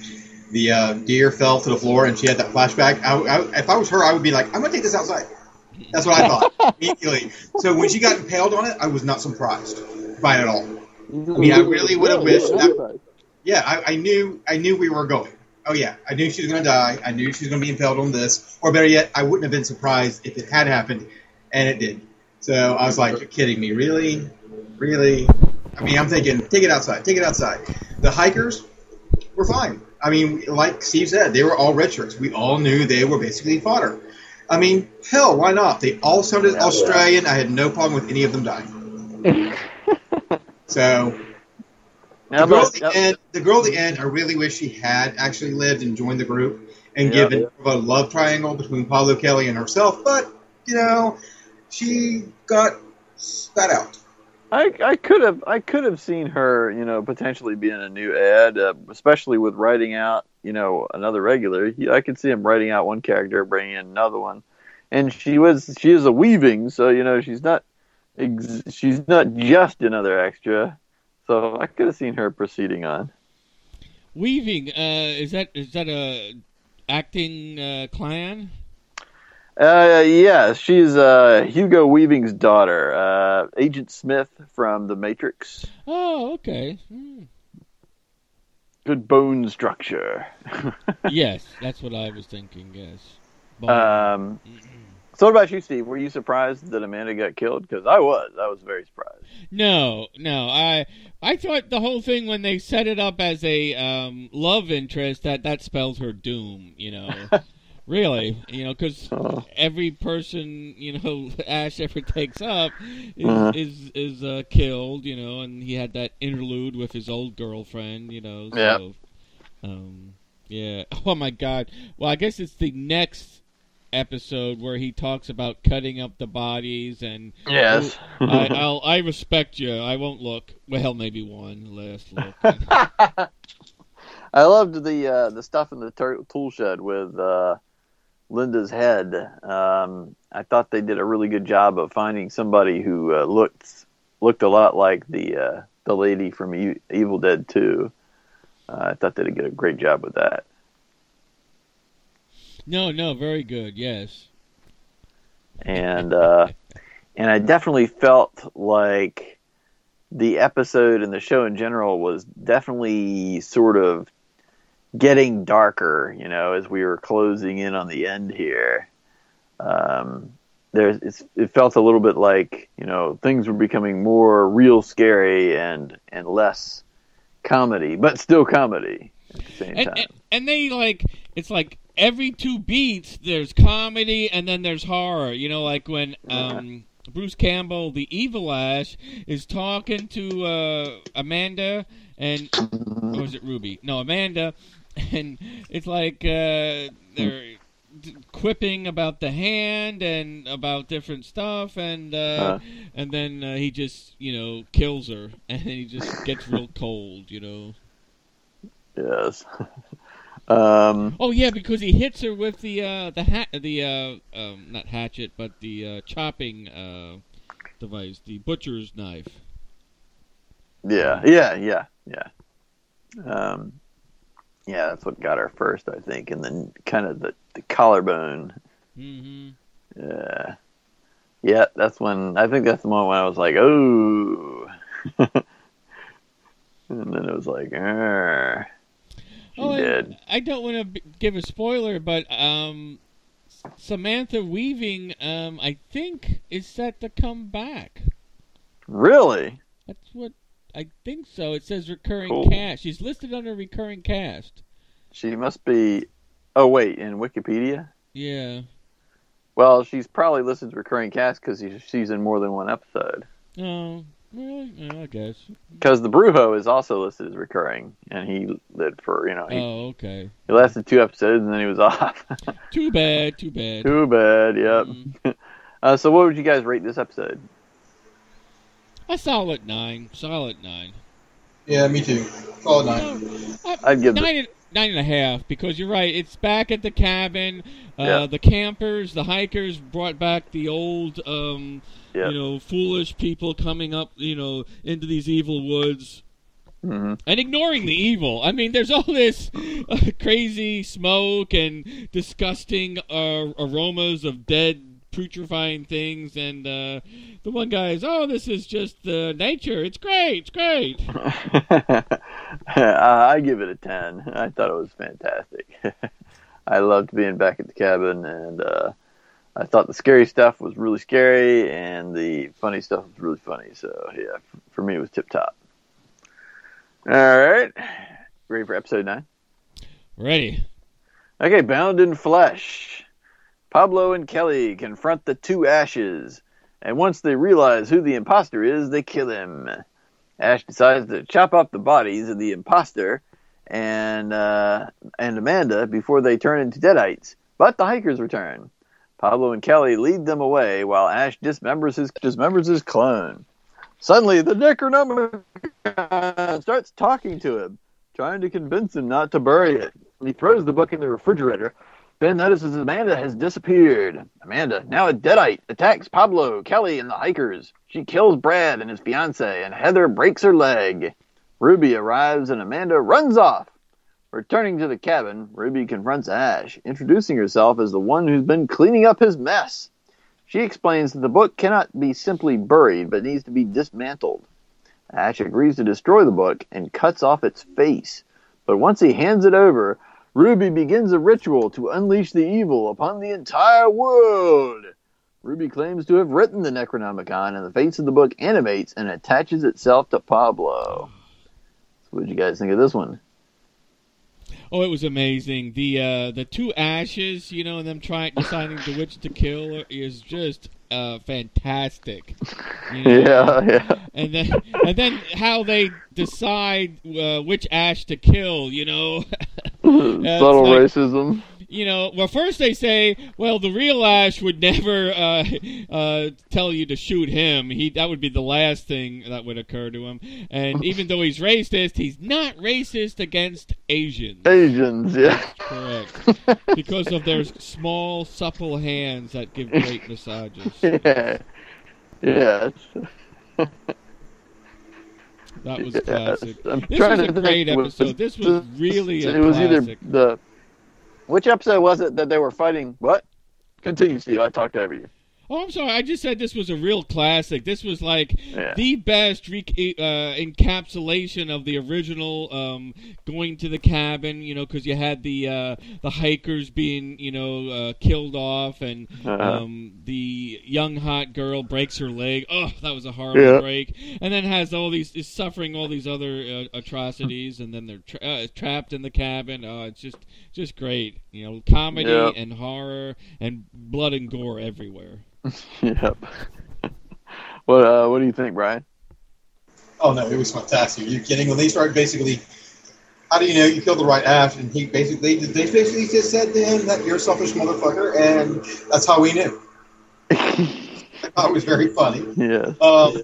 Speaker 9: the uh, deer fell to the floor, and she had that flashback. I, I, if I was her, I would be like, I'm gonna take this outside. That's what I thought immediately. So when she got impaled on it, I was not surprised by it at all. I mean, I really would have wished that. Yeah, I, I knew I knew we were going. Oh yeah, I knew she was gonna die. I knew she was gonna be impaled on this. Or better yet, I wouldn't have been surprised if it had happened, and it did. So I was like, "You're kidding me, really, really?" I mean, I'm thinking, take it outside, take it outside. The hikers were fine. I mean, like Steve said, they were all red shirts. We all knew they were basically fodder. I mean, hell, why not? They all sounded
Speaker 6: Yeah,
Speaker 9: Australian. I had no problem with any of them dying. So the girl, at the end, the girl at the end, I really wish she had actually lived and joined the group and
Speaker 6: Yeah,
Speaker 9: given a love triangle between Pablo Kelly and herself. But you know, she got spat out.
Speaker 6: I, I could have I could have seen her you know potentially being a new ad uh, especially with writing out you know another regular. I could see him writing out one character bringing in another one. And she was she is a weaving so you know she's not ex- she's not just another extra. So I could have seen her proceeding on.
Speaker 10: Weaving uh is that is that a acting uh clan
Speaker 6: uh yeah she's uh Hugo Weaving's daughter uh Agent Smith from The Matrix
Speaker 10: oh okay Hmm.
Speaker 6: good bone structure
Speaker 10: yes that's what i was thinking yes But-
Speaker 6: Um, so what about you, Steve? Were you surprised that Amanda got killed? Because I was. I was very surprised.
Speaker 10: No, no. I I thought the whole thing when they set it up as a um, love interest that that spells her doom. You know, Really, you know, because
Speaker 6: Uh-huh.
Speaker 10: every person you know Ash ever takes up is
Speaker 6: Uh-huh.
Speaker 10: is is uh, killed, you know, and he had that interlude with his old girlfriend, you know. So,
Speaker 6: Yep.
Speaker 10: Um, yeah. Oh my God. Well, I guess it's the next episode where he talks about cutting up the bodies and.
Speaker 6: Yes.
Speaker 10: I, I'll I respect you. I won't look. Well, maybe one last look.
Speaker 6: I loved the uh, the stuff in the tur- tool shed with uh, Linda's head. Um, I thought they did a really good job of finding somebody who uh, looked looked a lot like the uh, the lady from e- Evil Dead 2. Uh, I thought they did a great job with that.
Speaker 10: no, no, very good. Yes.
Speaker 6: and uh, and I definitely felt like the episode and the show in general was definitely sort of getting darker, you know, as we were closing in on the end here. Um, there's it's, it felt a little bit like you know things were becoming more real scary and and less comedy, but still comedy at the same
Speaker 10: and,
Speaker 6: time.
Speaker 10: and, and they like it's like every two beats there's comedy and then there's horror you know like when um bruce campbell the evil ash is talking to uh amanda and or was it ruby no amanda and it's like uh they're quipping about the hand and about different stuff and uh
Speaker 6: Uh.
Speaker 10: and then uh, he just you know kills her and he just gets real cold you know
Speaker 6: yes. um,
Speaker 10: Oh yeah, because he hits her with the uh, the hat, the uh, um, not hatchet, but the uh, chopping uh, device, the butcher's knife.
Speaker 6: Yeah, yeah, yeah, yeah. Um, yeah, that's what got her first, I think, and then kind of the, the collarbone.
Speaker 10: hmm
Speaker 6: Yeah, yeah. That's when I think that's the moment when I was like, oh, and then it was like, "Arr." she
Speaker 10: Oh,
Speaker 6: did.
Speaker 10: I don't want to b- give a spoiler, but um, Samantha Weaving, um, I think, is set to come back.
Speaker 6: Really?
Speaker 10: That's what I think so. It says recurring
Speaker 6: Cool.
Speaker 10: cast. She's listed under recurring cast.
Speaker 6: She must be. Oh wait, in Wikipedia.
Speaker 10: Yeah.
Speaker 6: Well, she's probably listed as recurring cast because she's in more than one episode.
Speaker 10: Oh, really? Yeah, I guess.
Speaker 6: Because the Brujo is also listed as recurring, and he lived for you know he,
Speaker 10: Oh, okay.
Speaker 6: he lasted two episodes and then he was off.
Speaker 10: Too bad. Too bad.
Speaker 6: Too bad. Yep.
Speaker 10: Mm.
Speaker 6: Uh, so, what would you guys rate this episode?
Speaker 10: A solid nine. Solid nine.
Speaker 9: Yeah, me too. Solid nine.
Speaker 10: I,
Speaker 6: I'd give
Speaker 10: nine, and, nine and a half because you're right. It's back at the cabin. Uh,
Speaker 6: Yeah.
Speaker 10: The campers, the hikers brought back the old, um,
Speaker 6: Yeah.
Speaker 10: you know, foolish people coming up, you know, into these evil woods.
Speaker 6: hmm
Speaker 10: And ignoring the evil. I mean, there's all this uh, crazy smoke and disgusting uh, aromas of dead, putrefying things. And uh, the one guy is, oh, this is just uh, nature. It's great. It's great.
Speaker 6: I give it a ten. I thought it was fantastic. I loved being back at the cabin, and uh, I thought the scary stuff was really scary, and the funny stuff was really funny. So yeah, for me, it was tip top. All right, ready for episode nine?
Speaker 10: Ready.
Speaker 6: Okay, bound in flesh. Pablo and Kelly confront the two Ashes, and once they realize who the imposter is, they kill him. Ash decides to chop up the bodies of the imposter and uh, and Amanda before they turn into deadites. But the hikers return. Pablo and Kelly lead them away while Ash dismembers his dismembers his clone. Suddenly, the Necronomicon starts talking to him, trying to convince him not to bury it. He throws the book in the refrigerator. Ben notices Amanda has disappeared. Amanda, now a deadite, attacks Pablo, Kelly, and the hikers. She kills Brad and his fiance, and Heather breaks her leg. Ruby arrives, and Amanda runs off. Returning to the cabin, Ruby confronts Ash, introducing herself as the one who's been cleaning up his mess. She explains that the book cannot be simply buried, but needs to be dismantled. Ash agrees to destroy the book and cuts off its face. But once he hands it over, Ruby begins a ritual to unleash the evil upon the entire world. Ruby claims to have written the Necronomicon, and the face of the book animates and attaches itself to Pablo. So what did you guys think of this one?
Speaker 10: Oh, it was amazing. The uh, the two ashes, you know, and them trying deciding to which to kill is just uh, fantastic. You know?
Speaker 6: Yeah, yeah.
Speaker 10: And then and then how they decide uh, which ash to kill. You know,
Speaker 6: Subtle
Speaker 10: like-
Speaker 6: racism.
Speaker 10: you know, well, first they say, well, the real Ash would never uh, uh, tell you to shoot him. He that would be the last thing that would occur to him. And even though he's racist, he's not racist against Asians.
Speaker 6: Asians, yeah.
Speaker 10: Correct, because of their small, supple hands that give great massages.
Speaker 6: yeah. Yes.
Speaker 10: That was classic.
Speaker 6: I'm
Speaker 10: This
Speaker 6: trying
Speaker 10: was
Speaker 6: to
Speaker 10: a great
Speaker 6: think, was
Speaker 10: episode. This was really a
Speaker 6: it was either the which episode was it that they were fighting? What? Continue, Steve. I talked over you.
Speaker 10: Oh, I'm sorry. I just said this was a real classic. This was like
Speaker 6: Yeah.
Speaker 10: the best re- uh, encapsulation of the original um, going to the cabin. You know, because you had the uh, the hikers being you know uh, killed off, and
Speaker 6: Uh-huh.
Speaker 10: um, the young hot girl breaks her leg. Oh, that was a horrible
Speaker 6: Yeah.
Speaker 10: break. And then has all these is suffering all these other uh, atrocities, and then they're tra- uh, trapped in the cabin. Oh, it's just just great. You know, comedy
Speaker 6: Yeah.
Speaker 10: and horror and blood and gore everywhere.
Speaker 6: yep. what uh what do you think, Brian?
Speaker 9: Oh no, it was fantastic. Are you kidding? When they started basically, how do you know you killed the right Ash? And he basically, they basically just said to him that you're a selfish motherfucker, and that's how we knew. I thought it was very funny.
Speaker 6: Yes.
Speaker 9: Um,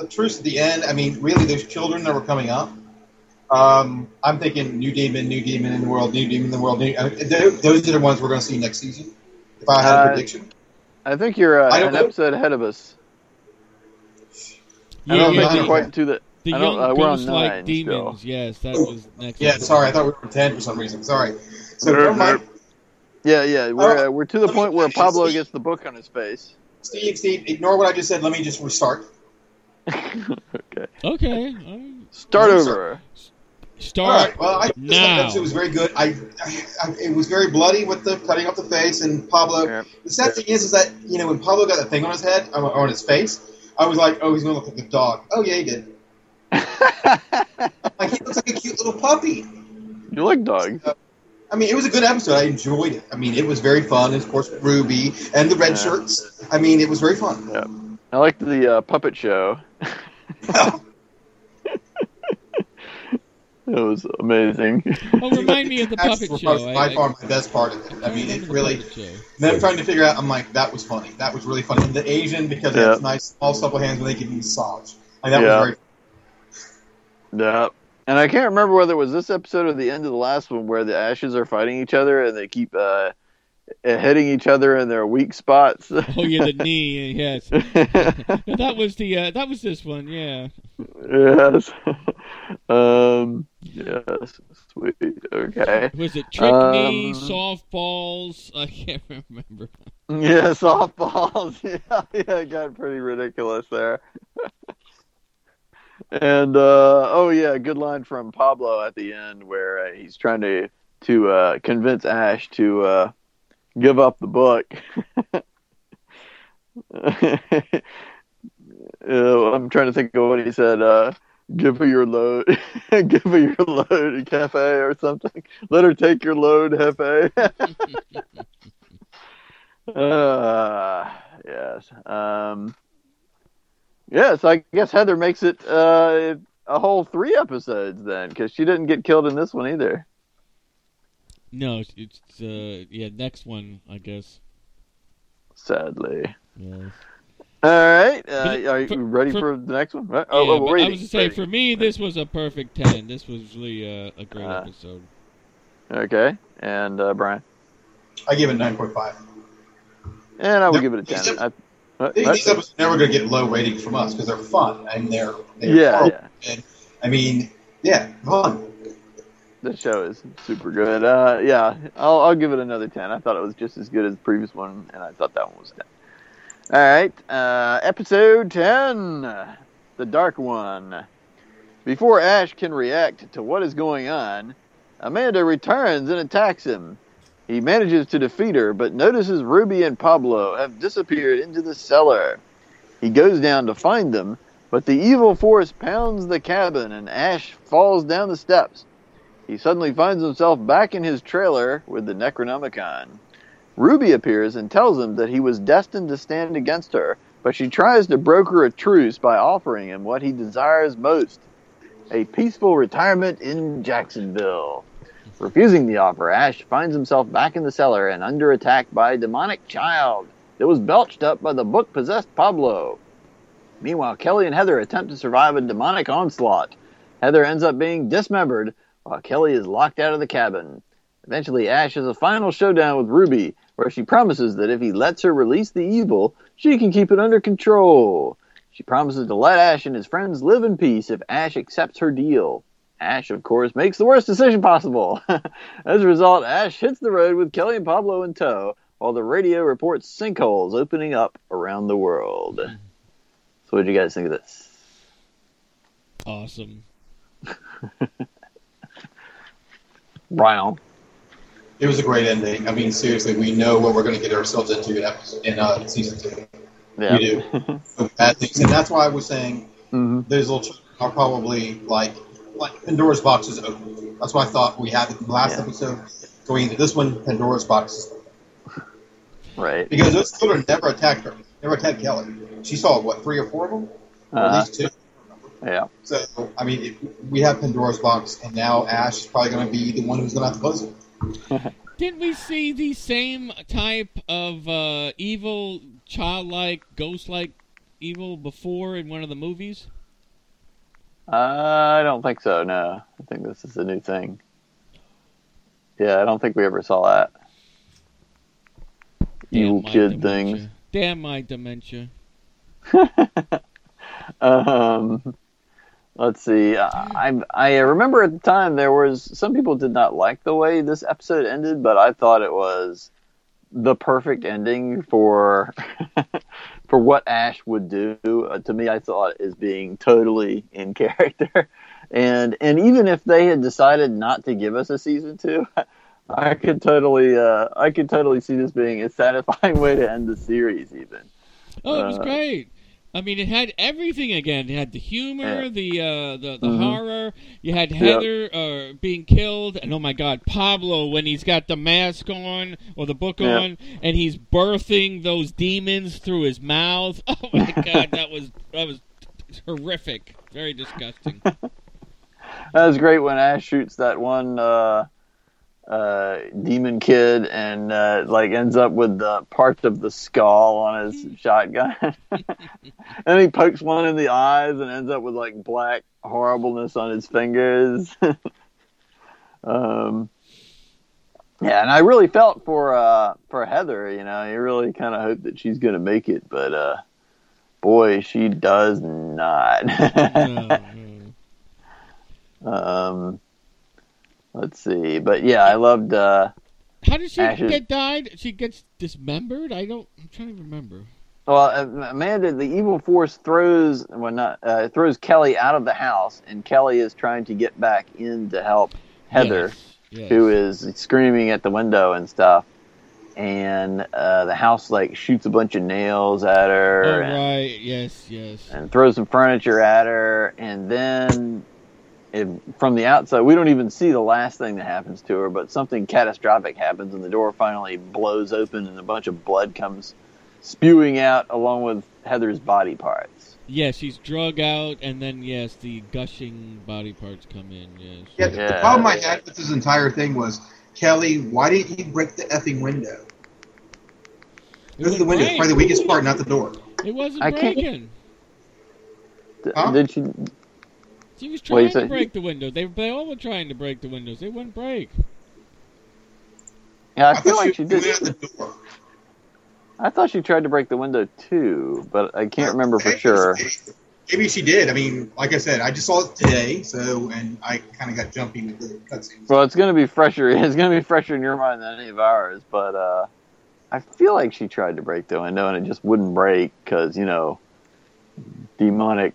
Speaker 9: the truce at the end. I mean, really, those children that were coming up. Um, I'm thinking new demon, new demon in the world, new demon in the world. New, I mean, those are the ones we're going to see next season. If I had a
Speaker 6: Uh,
Speaker 9: prediction,
Speaker 6: I think you're uh,
Speaker 9: I
Speaker 6: an
Speaker 9: know.
Speaker 6: episode ahead of us. I don't
Speaker 10: yeah,
Speaker 6: think
Speaker 10: the-
Speaker 6: we're quite to the.
Speaker 10: The
Speaker 6: I don't-
Speaker 10: young
Speaker 6: uh, we're on
Speaker 10: ghost-like
Speaker 6: nine
Speaker 10: demons.
Speaker 6: still.
Speaker 10: Yes, that was next.
Speaker 9: yeah. Sorry, I thought we were ten for some reason. Sorry. So never mind.
Speaker 6: Yeah, yeah. We're
Speaker 9: Oh,
Speaker 6: uh, we're to the
Speaker 9: let me
Speaker 6: point where Pablo
Speaker 9: Steve.
Speaker 6: gets the book on his face.
Speaker 9: Steve, Steve, ignore what I just said. Let me just restart.
Speaker 6: okay.
Speaker 10: Okay.
Speaker 6: Start
Speaker 9: I'm
Speaker 6: over.
Speaker 9: All
Speaker 10: Start
Speaker 9: right. Well, I this
Speaker 10: now.
Speaker 9: episode was very good. I, I, I, it was very bloody with the cutting off the face and Pablo.
Speaker 6: Yeah.
Speaker 9: The sad thing is, is that you know when Pablo got that thing on his head or on his face, I was like, oh, he's gonna look like a dog. Oh yeah, he did. Like he looks like a cute little puppy.
Speaker 6: You like dog.
Speaker 9: I mean, it was a good episode. I enjoyed it. I mean, it was very fun. And of course, Ruby and the red
Speaker 6: Yeah.
Speaker 9: shirts. I mean, it was very fun.
Speaker 6: Yeah. I liked the uh, puppet show. It was amazing.
Speaker 10: Oh, remind me of the puppet
Speaker 9: were
Speaker 10: show.
Speaker 9: By,
Speaker 10: I-
Speaker 9: by
Speaker 10: I-
Speaker 9: far my best part of it. I mean, it
Speaker 10: remember the
Speaker 9: really.
Speaker 10: puppet.
Speaker 9: Then I'm trying to figure out. I'm like, that was funny. That was really funny. And the Asian because he
Speaker 6: Yeah.
Speaker 9: has nice small supple hands when they give you massage. Like, that
Speaker 6: Yeah.
Speaker 9: was very.
Speaker 6: Yeah. And I can't remember whether it was this episode or the end of the last one where the ashes are fighting each other and they keep uh, hitting each other in their weak spots.
Speaker 10: Oh yeah, the knee. Yes, that was the uh, that was this one. Yeah.
Speaker 6: yes. um, yes. Sweet. Okay.
Speaker 10: Was it trick knee,
Speaker 6: Um,
Speaker 10: softballs? I can't remember.
Speaker 6: Yeah, softballs. Yeah, yeah, it got pretty ridiculous there. and uh, oh yeah, good line from Pablo at the end where uh, he's trying to to uh, convince Ash to uh, give up the book. Uh, I'm trying to think of what he said. Give her your load. give her your load, Cafe, or something. Let her take your load, Jefe. uh, yes. Um, yes, I guess Heather makes it uh, a whole three episodes then, because she didn't get killed in this one either.
Speaker 10: No, it's, uh yeah next one I guess.
Speaker 6: Sadly.
Speaker 10: Yeah.
Speaker 6: All right. Uh, are you
Speaker 10: for-
Speaker 6: ready
Speaker 10: for-
Speaker 6: for, the next one? Right?
Speaker 10: Yeah,
Speaker 6: Oh, oh,
Speaker 10: but I
Speaker 6: rating,
Speaker 10: was to say for me this was a perfect ten. This was really uh, a great
Speaker 6: Uh,
Speaker 10: episode.
Speaker 6: Okay. And uh, Brian.
Speaker 9: I give it nine point five.
Speaker 6: And I would
Speaker 9: Nope.
Speaker 6: give it a ten. I, what-
Speaker 9: These, these episodes are never going to get low ratings from us because they're fun and they're, they're
Speaker 6: Yeah, yeah.
Speaker 9: And, I mean, yeah, fun.
Speaker 6: The show is super good. Uh, yeah, I'll, I'll give it another 10. I thought it was just as good as the previous one, and I thought that one was 10. All right, uh, episode 10 The Dark One. Before Ash can react to what is going on, Amanda returns and attacks him. He manages to defeat her, but notices Ruby and Pablo have disappeared into the cellar. He goes down to find them, But the evil force pounds the cabin and Ash falls down the steps. He suddenly finds himself back in his trailer with the Necronomicon. Ruby appears and tells him that he was destined to stand against her, but she tries to broker a truce by offering him what he desires most a peaceful retirement in Jacksonville. Refusing the offer, Ash finds himself back in the cellar and under attack by a demonic child that was belched up by the book possessed Pablo. Meanwhile, Kelly and Heather attempt to survive a demonic onslaught. Heather ends up being dismembered while Kelly is locked out of the cabin. Eventually, Ash has a final showdown with Ruby, where she promises that if he lets her release the evil, she can keep it under control. She promises to let Ash and his friends live in peace if Ash accepts her deal. Ash, of course, makes the worst decision possible. As a result, Ash hits the road with Kelly and Pablo in tow, while the radio reports sinkholes opening up around the world. So, what do you guys think of this?
Speaker 10: Awesome.
Speaker 6: Brown.
Speaker 9: It was a great ending. I mean, seriously, we know what we're going to get ourselves into in, episode, in uh, season two.
Speaker 6: Yeah.
Speaker 9: We do. Bad things, and that's why I was saying
Speaker 6: Mhm.
Speaker 9: those little children are probably like like Pandora's box is open. That's what I thought we had in the last
Speaker 6: Yeah.
Speaker 9: episode. Going into this one, Pandora's box is open.
Speaker 6: Right.
Speaker 9: because those children never attacked her, never attacked Kelly. She saw what three or four of them, or at
Speaker 6: Uh,
Speaker 9: least two.
Speaker 6: yeah.
Speaker 9: So I mean, if we have Pandora's box, and now Ash is probably going to be the one who's going to have to close it.
Speaker 10: Didn't we see the same type of uh, evil, childlike, ghost-like evil before in one of the movies?
Speaker 6: I don't think so. No, I think this is a new thing. Yeah, I don't think we ever saw that. Evil kid
Speaker 10: dementia.
Speaker 6: things.
Speaker 10: Damn my dementia.
Speaker 6: Um, let's see. I I remember at the time there was some people did not like the way this episode ended, but I thought it was the perfect ending for for what Ash would do. Uh, to me, I thought as being totally in character, and and even if they had decided not to give us a season two. I could totally, uh, I could totally see this being a satisfying way to end the series, even.
Speaker 10: Oh, it was
Speaker 6: Uh,
Speaker 10: great. I mean, it had everything again. It had the humor, the uh, the, the
Speaker 6: Mhm.
Speaker 10: horror. You had
Speaker 6: Yep.
Speaker 10: Heather uh, being killed, and oh my God, Pablo when he's got the mask on or the book on, and he's birthing those demons through his mouth. Oh my God, that was that was horrific. Very disgusting.
Speaker 6: That was great when Ash shoots that one uh, uh, demon kid and uh, like ends up with the parts of the skull on his shotgun, and he pokes one in the eyes and ends up with like black horribleness on his fingers. um, yeah, and I really felt for uh, for Heather. You know, you really kind of hope that she's going to make it, but uh, boy, she does not.
Speaker 10: No, no.
Speaker 6: Um, let's see, but yeah, I loved. Uh,
Speaker 10: How did she
Speaker 6: Ashes-
Speaker 10: get died? She gets dismembered. I don't. I'm trying to remember.
Speaker 6: well, uh, Amanda, the evil force throws well, not uh, throws Kelly out of the house, and Kelly is trying to get back in to help Heather,
Speaker 10: Yes, yes.
Speaker 6: who is screaming at the window and stuff. And uh, the house like shoots a bunch of nails at her,
Speaker 10: Oh
Speaker 6: and,
Speaker 10: right. Yes. Yes.
Speaker 6: and throws some furniture at her, and then if, from the outside, we don't even see the last thing that happens to her, but something catastrophic happens, and the door finally blows open, and a bunch of blood comes spewing out along with Heather's body parts.
Speaker 10: Yeah, she's drug out, and then yes, the gushing body parts come in. Yes.
Speaker 9: Yeah, the
Speaker 6: Yeah.
Speaker 9: problem I had with this entire thing was Kelly. Why didn't you break the effing window?
Speaker 10: It
Speaker 9: Go to the window.
Speaker 10: break.
Speaker 9: Probably the weakest part, not the door.
Speaker 10: It wasn't
Speaker 6: I can't-
Speaker 10: breaking.
Speaker 9: Huh?
Speaker 6: Did she?
Speaker 10: She was trying
Speaker 6: so-
Speaker 10: to break the window. They they all were trying to break the windows. They wouldn't break.
Speaker 6: Yeah, I,
Speaker 9: I
Speaker 6: feel like
Speaker 9: she
Speaker 6: she did.
Speaker 9: the door.
Speaker 6: I thought she tried to break the window too, but I can't remember for sure.
Speaker 9: Maybe she did. I mean, like I said, I just saw it today, so and I kind of got jumpy with the cutscenes.
Speaker 6: Well, it's going to be fresher. It's going to be fresher in your mind than any of ours. But uh, I feel like she tried to break the window and it just wouldn't break because you know demonic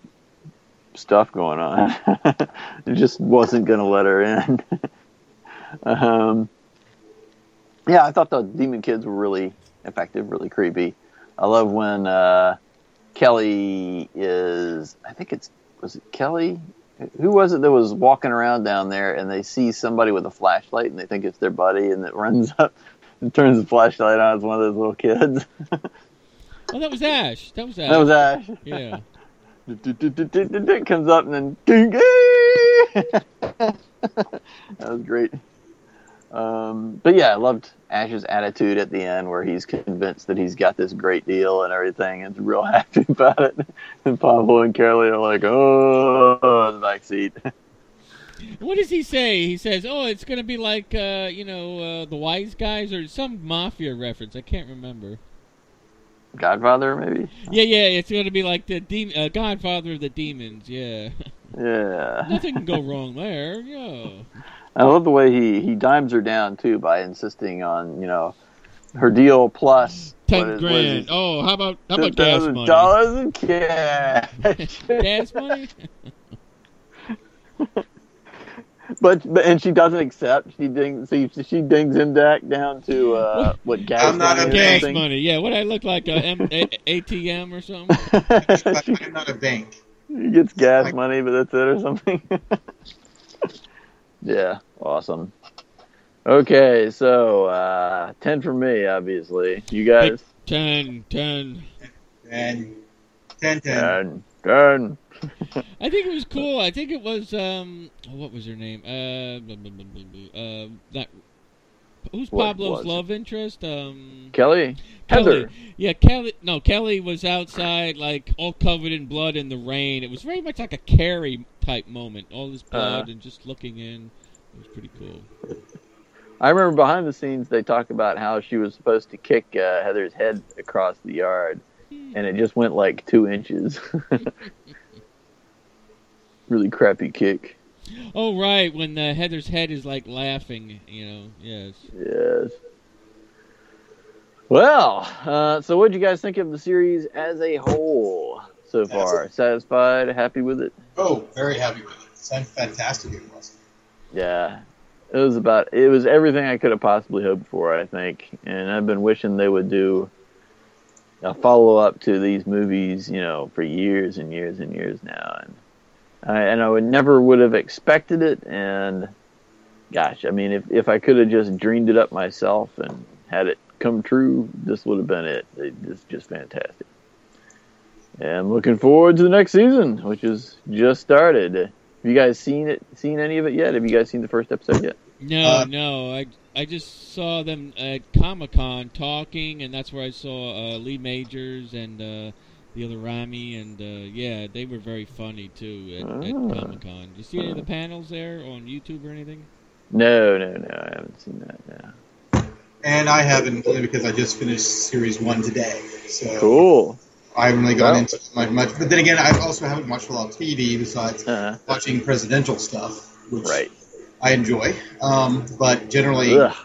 Speaker 6: stuff going on. it just wasn't going to let her in. um, yeah, I thought the demon kids were really effective, really creepy. I love when uh, Kelly is. I think it's was it Kelly. Who was it that was walking around down there and they see somebody with a flashlight and they think it's their buddy and it runs up and turns the flashlight on. It's one of those little kids.
Speaker 10: Oh, that was Ash. That was Ash.
Speaker 6: That was Ash.
Speaker 10: Yeah.
Speaker 6: Comes up and then that was great. Um, but yeah, I loved Ash's attitude at the end where he's convinced that he's got this great deal and everything and real happy about it. And Pablo and Carly are like, oh, the back seat.
Speaker 10: What does he say? He says, "Oh, it's going to be like uh, you know uh, the Wise Guys or some mafia reference. I can't remember."
Speaker 6: Godfather, maybe?
Speaker 10: Yeah, yeah, it's going to be like the de- uh, Godfather of the Demons. Yeah.
Speaker 6: Yeah.
Speaker 10: Nothing can go wrong there. Yeah.
Speaker 6: I love the way he, he dimes her down too by insisting on you know her deal plus
Speaker 10: ten
Speaker 6: is-
Speaker 10: grand.
Speaker 6: is
Speaker 10: oh, how about how about gas
Speaker 6: $10,000
Speaker 10: money?
Speaker 6: dollars in cash.
Speaker 10: gas money?
Speaker 6: But, but and she doesn't accept. She dings. See, she dings him back down to uh, what gas?
Speaker 9: I'm not a
Speaker 10: gas money. Yeah. What I look like a, M- a- ATM or something?
Speaker 9: I'm not a bank.
Speaker 6: He gets gas money, but that's it or something. yeah, awesome. Okay, so uh, ten for me, obviously. You guys,
Speaker 10: Ten, ten.
Speaker 9: Ten. 10 10.
Speaker 6: ten, ten.
Speaker 10: I think it was cool. I think it was um, oh, what was her name? Uh, blah, blah, blah, uh that. Who's
Speaker 6: What
Speaker 10: Pablo's
Speaker 6: was
Speaker 10: love interest? Um,
Speaker 6: Kelly,
Speaker 10: Kelly.
Speaker 6: Heather.
Speaker 10: Yeah, Kelly. No, Kelly was outside, like all covered in blood in the rain. It was very much like a Carrie type moment. All this blood
Speaker 6: Uh-huh.
Speaker 10: and just looking in. It was pretty cool.
Speaker 6: I remember behind the scenes they talk about how she was supposed to kick uh, Heather's head across the yard, and it just went like two inches. really crappy kick.
Speaker 10: Oh right, when uh, Heather's head is like laughing, you know. Yes.
Speaker 6: Yes. Well, uh, so what would you guys think of the series as a whole so far? Satisfied? Happy with it?
Speaker 9: Oh, very happy with it. Sounds fantastic it was.
Speaker 6: Yeah. It was about it was everything I could have possibly hoped for, I think. And I've been wishing they would do a follow up to these movies, you know, for years and years and years now. And I and I would never would have expected it and gosh, I mean if if I could have just dreamed it up myself and had it come true, this would have been it. It's just fantastic. And I'm looking forward to the next season, which is just started. Have you guys seen it? Seen any of it yet? Have you guys seen the first episode yet?
Speaker 10: No,
Speaker 9: Uh,
Speaker 10: no. I I just saw them at Comic Con talking, and that's where I saw uh, Lee Majors and uh, the other Rami, and uh, yeah, they were very funny too at, at
Speaker 6: Ah.
Speaker 10: Comic Con. Did you see any of the panels there on YouTube or anything?
Speaker 6: No, no, no. I haven't seen that. No.
Speaker 9: And I haven't, only because I just finished series one today. So
Speaker 6: Cool.
Speaker 9: I haven't really gone
Speaker 6: Well.
Speaker 9: into it much, much. But then again, I also haven't watched a lot of TV besides
Speaker 6: Uh,
Speaker 9: watching presidential stuff, which
Speaker 6: right.
Speaker 9: I enjoy. Um, but generally,
Speaker 6: Ugh.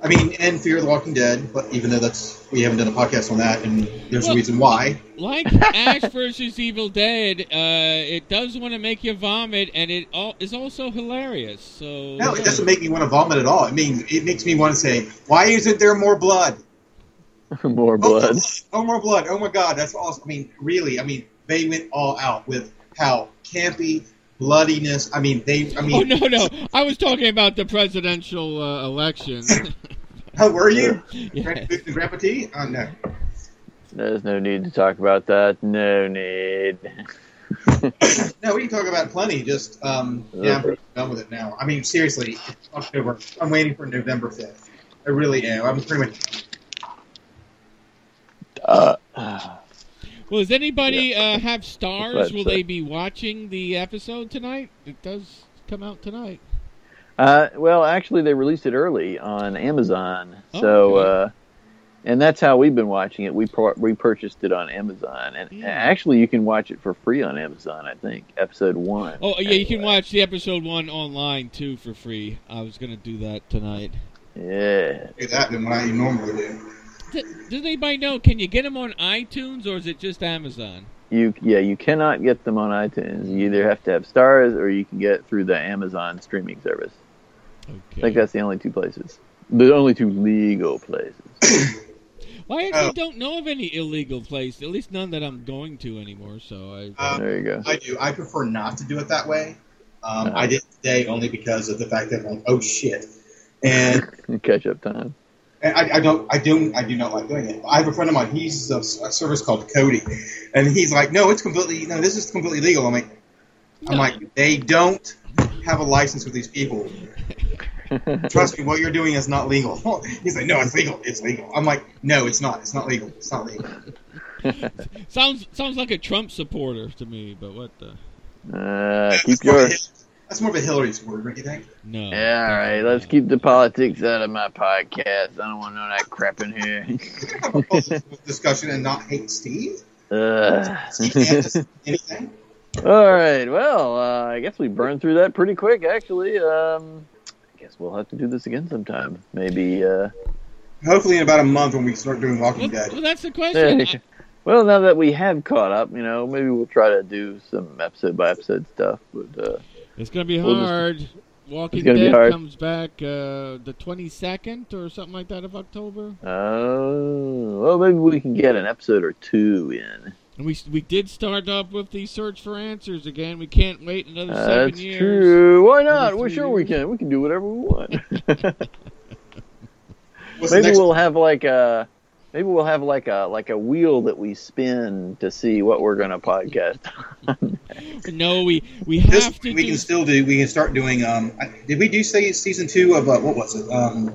Speaker 9: I mean, and Fear the Walking Dead. But even though that's we haven't done a podcast on that, and there's
Speaker 10: Well-
Speaker 9: a reason why.
Speaker 10: Like Ash versus Evil Dead, uh, it does want to make you vomit, and it al- is also hilarious. So
Speaker 9: No, it doesn't make me want to vomit at all. I mean, it makes me want to say, why isn't there more blood?
Speaker 6: More
Speaker 9: Oh,
Speaker 6: blood.
Speaker 9: Oh, more blood. Oh my God, that's awesome. I mean, really, I mean, they went all out with how campy, bloodiness. I mean, they. I
Speaker 10: Oh
Speaker 9: mean,
Speaker 10: no, no! I was talking about the presidential uh, election.
Speaker 9: how were you,
Speaker 10: Yeah.
Speaker 9: Grandpa, Grandpa T? Oh no.
Speaker 6: There's no need to talk about that. No need.
Speaker 9: No, we can talk about plenty. Just um, yeah, I'm pretty done with it now. I mean, seriously, it's October. I'm waiting for November fifth. I really am. I'm pretty much.
Speaker 6: Uh,
Speaker 10: Well, does anybody uh, have Starz?
Speaker 6: That's
Speaker 10: Will
Speaker 6: right.
Speaker 10: they be watching the episode tonight? It does come out tonight.
Speaker 6: uh, well, actually, they released it early on Amazon.
Speaker 10: Oh,
Speaker 6: So,
Speaker 10: okay.
Speaker 6: uh, and that's how we've been watching it. We par- we purchased it on Amazon, and
Speaker 10: Yeah.
Speaker 6: actually, you can watch it for free on Amazon. I think episode one.
Speaker 10: Oh, yeah, you can watch the episode one online too for free. I was gonna do that tonight.
Speaker 6: Yeah.
Speaker 9: Do that than what I normally do.
Speaker 10: D- does anybody know? Can you get them on iTunes or is it just Amazon?
Speaker 6: You yeah, you cannot get them on iTunes. You either have to have Starz or you can get through the Amazon streaming service.
Speaker 10: Okay.
Speaker 6: I think that's the only two places. The only two legal places.
Speaker 10: Well, I actually
Speaker 9: Oh.
Speaker 10: don't know of any illegal place, at least none that I'm going to anymore. So I.
Speaker 9: Um,
Speaker 6: There you go.
Speaker 9: I do. I prefer not to do it that way. Um,
Speaker 6: Uh-huh.
Speaker 9: I did today only because of the fact that like, oh shit, and,
Speaker 6: Catch up time.
Speaker 9: And I, I don't, I don't, I do not like doing it. I have a friend of mine. He's a, a service called Kodi, and he's like, no, it's completely, no, this is completely legal. I'm like, I'm like, they don't have a license with these people. Trust me, what you're doing is not legal. He's like, no, it's legal. It's legal. I'm like, no, it's not. It's not legal. It's not legal.
Speaker 10: sounds sounds like a Trump supporter to me, but what the?
Speaker 6: Uh,
Speaker 9: That's
Speaker 6: keep
Speaker 9: more of a
Speaker 6: your.
Speaker 9: Hil- That's more of a Hillary supporter, don't you think?
Speaker 10: No.
Speaker 6: Yeah, all right. Let's keep the politics out of my podcast. I don't want none of that crap in here.
Speaker 9: Have a positive discussion and not hate Steve.
Speaker 6: Uh.
Speaker 9: He anything.
Speaker 6: All right. Well, uh, I guess we burned through that pretty quick, actually. Um, I guess we'll have to do this again sometime. Maybe. Uh,
Speaker 9: Hopefully, in about a month when we start doing Walking
Speaker 10: Well,
Speaker 9: Dead.
Speaker 10: well, that's the question. I-
Speaker 6: well, now that we have caught up, you know, maybe we'll try to do some episode by episode stuff. But uh,
Speaker 10: It's gonna be
Speaker 6: We'll just-
Speaker 10: hard. Walking
Speaker 6: It's gonna be
Speaker 10: Dead
Speaker 6: hard.
Speaker 10: comes back uh, the 22nd or something like that of October.
Speaker 6: oh, well, maybe we can get an episode or two in.
Speaker 10: And we we did start up with the search for answers again. We can't wait another seven
Speaker 6: That's
Speaker 10: years.
Speaker 6: true. Why not?
Speaker 10: Every
Speaker 6: Well,
Speaker 10: three
Speaker 6: sure we can. We can do whatever we want. Maybe
Speaker 9: next-
Speaker 6: we'll have like a maybe we'll have like a like a wheel that we spin to see what we're gonna podcast.
Speaker 10: No, we we
Speaker 9: This
Speaker 10: have to
Speaker 9: we
Speaker 10: do.
Speaker 9: can still do. We can start doing. Um, I- did we do say season two of uh, what was it? Um,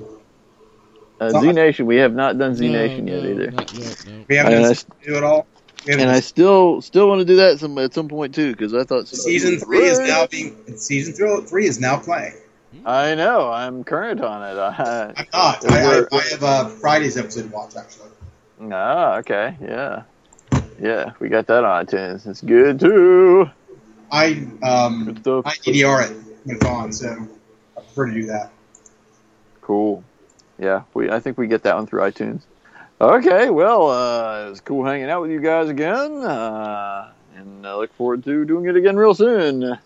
Speaker 6: Uh, Z Nation, we have not done Z
Speaker 10: no,
Speaker 6: Nation yet
Speaker 10: no,
Speaker 6: either,
Speaker 10: Not yet, no.
Speaker 9: we haven't
Speaker 6: And
Speaker 9: done
Speaker 6: I-
Speaker 9: season at all. We haven't
Speaker 6: and I still still want to do that some at some point too because I thought
Speaker 9: season three is now being. Season three, three is now playing.
Speaker 6: I know I'm current on it. I,
Speaker 9: I'm not. I, I, I have uh, Friday's episode to watch actually.
Speaker 6: ah, okay, yeah, yeah, we got that on iTunes. It's good too.
Speaker 9: I um. I DVR it when it's on, so I prefer to do that.
Speaker 6: Cool. Yeah, we I think we get that one through iTunes. Okay, well, uh, it was cool hanging out with you guys again, uh, and I look forward to doing it again real soon.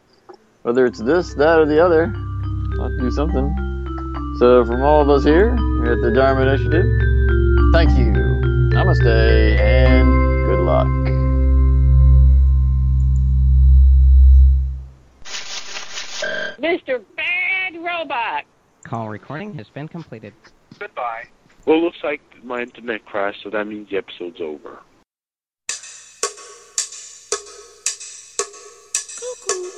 Speaker 6: Whether it's this, that, or the other, I'll do something. So, from all of us here here at the Dharma Initiative, thank you, namaste, and good luck.
Speaker 2: Mr. Bad Robot.
Speaker 11: Call recording has been completed.
Speaker 5: Goodbye.
Speaker 12: Well, it looks like my internet crashed, so that means the episode's over.
Speaker 4: Young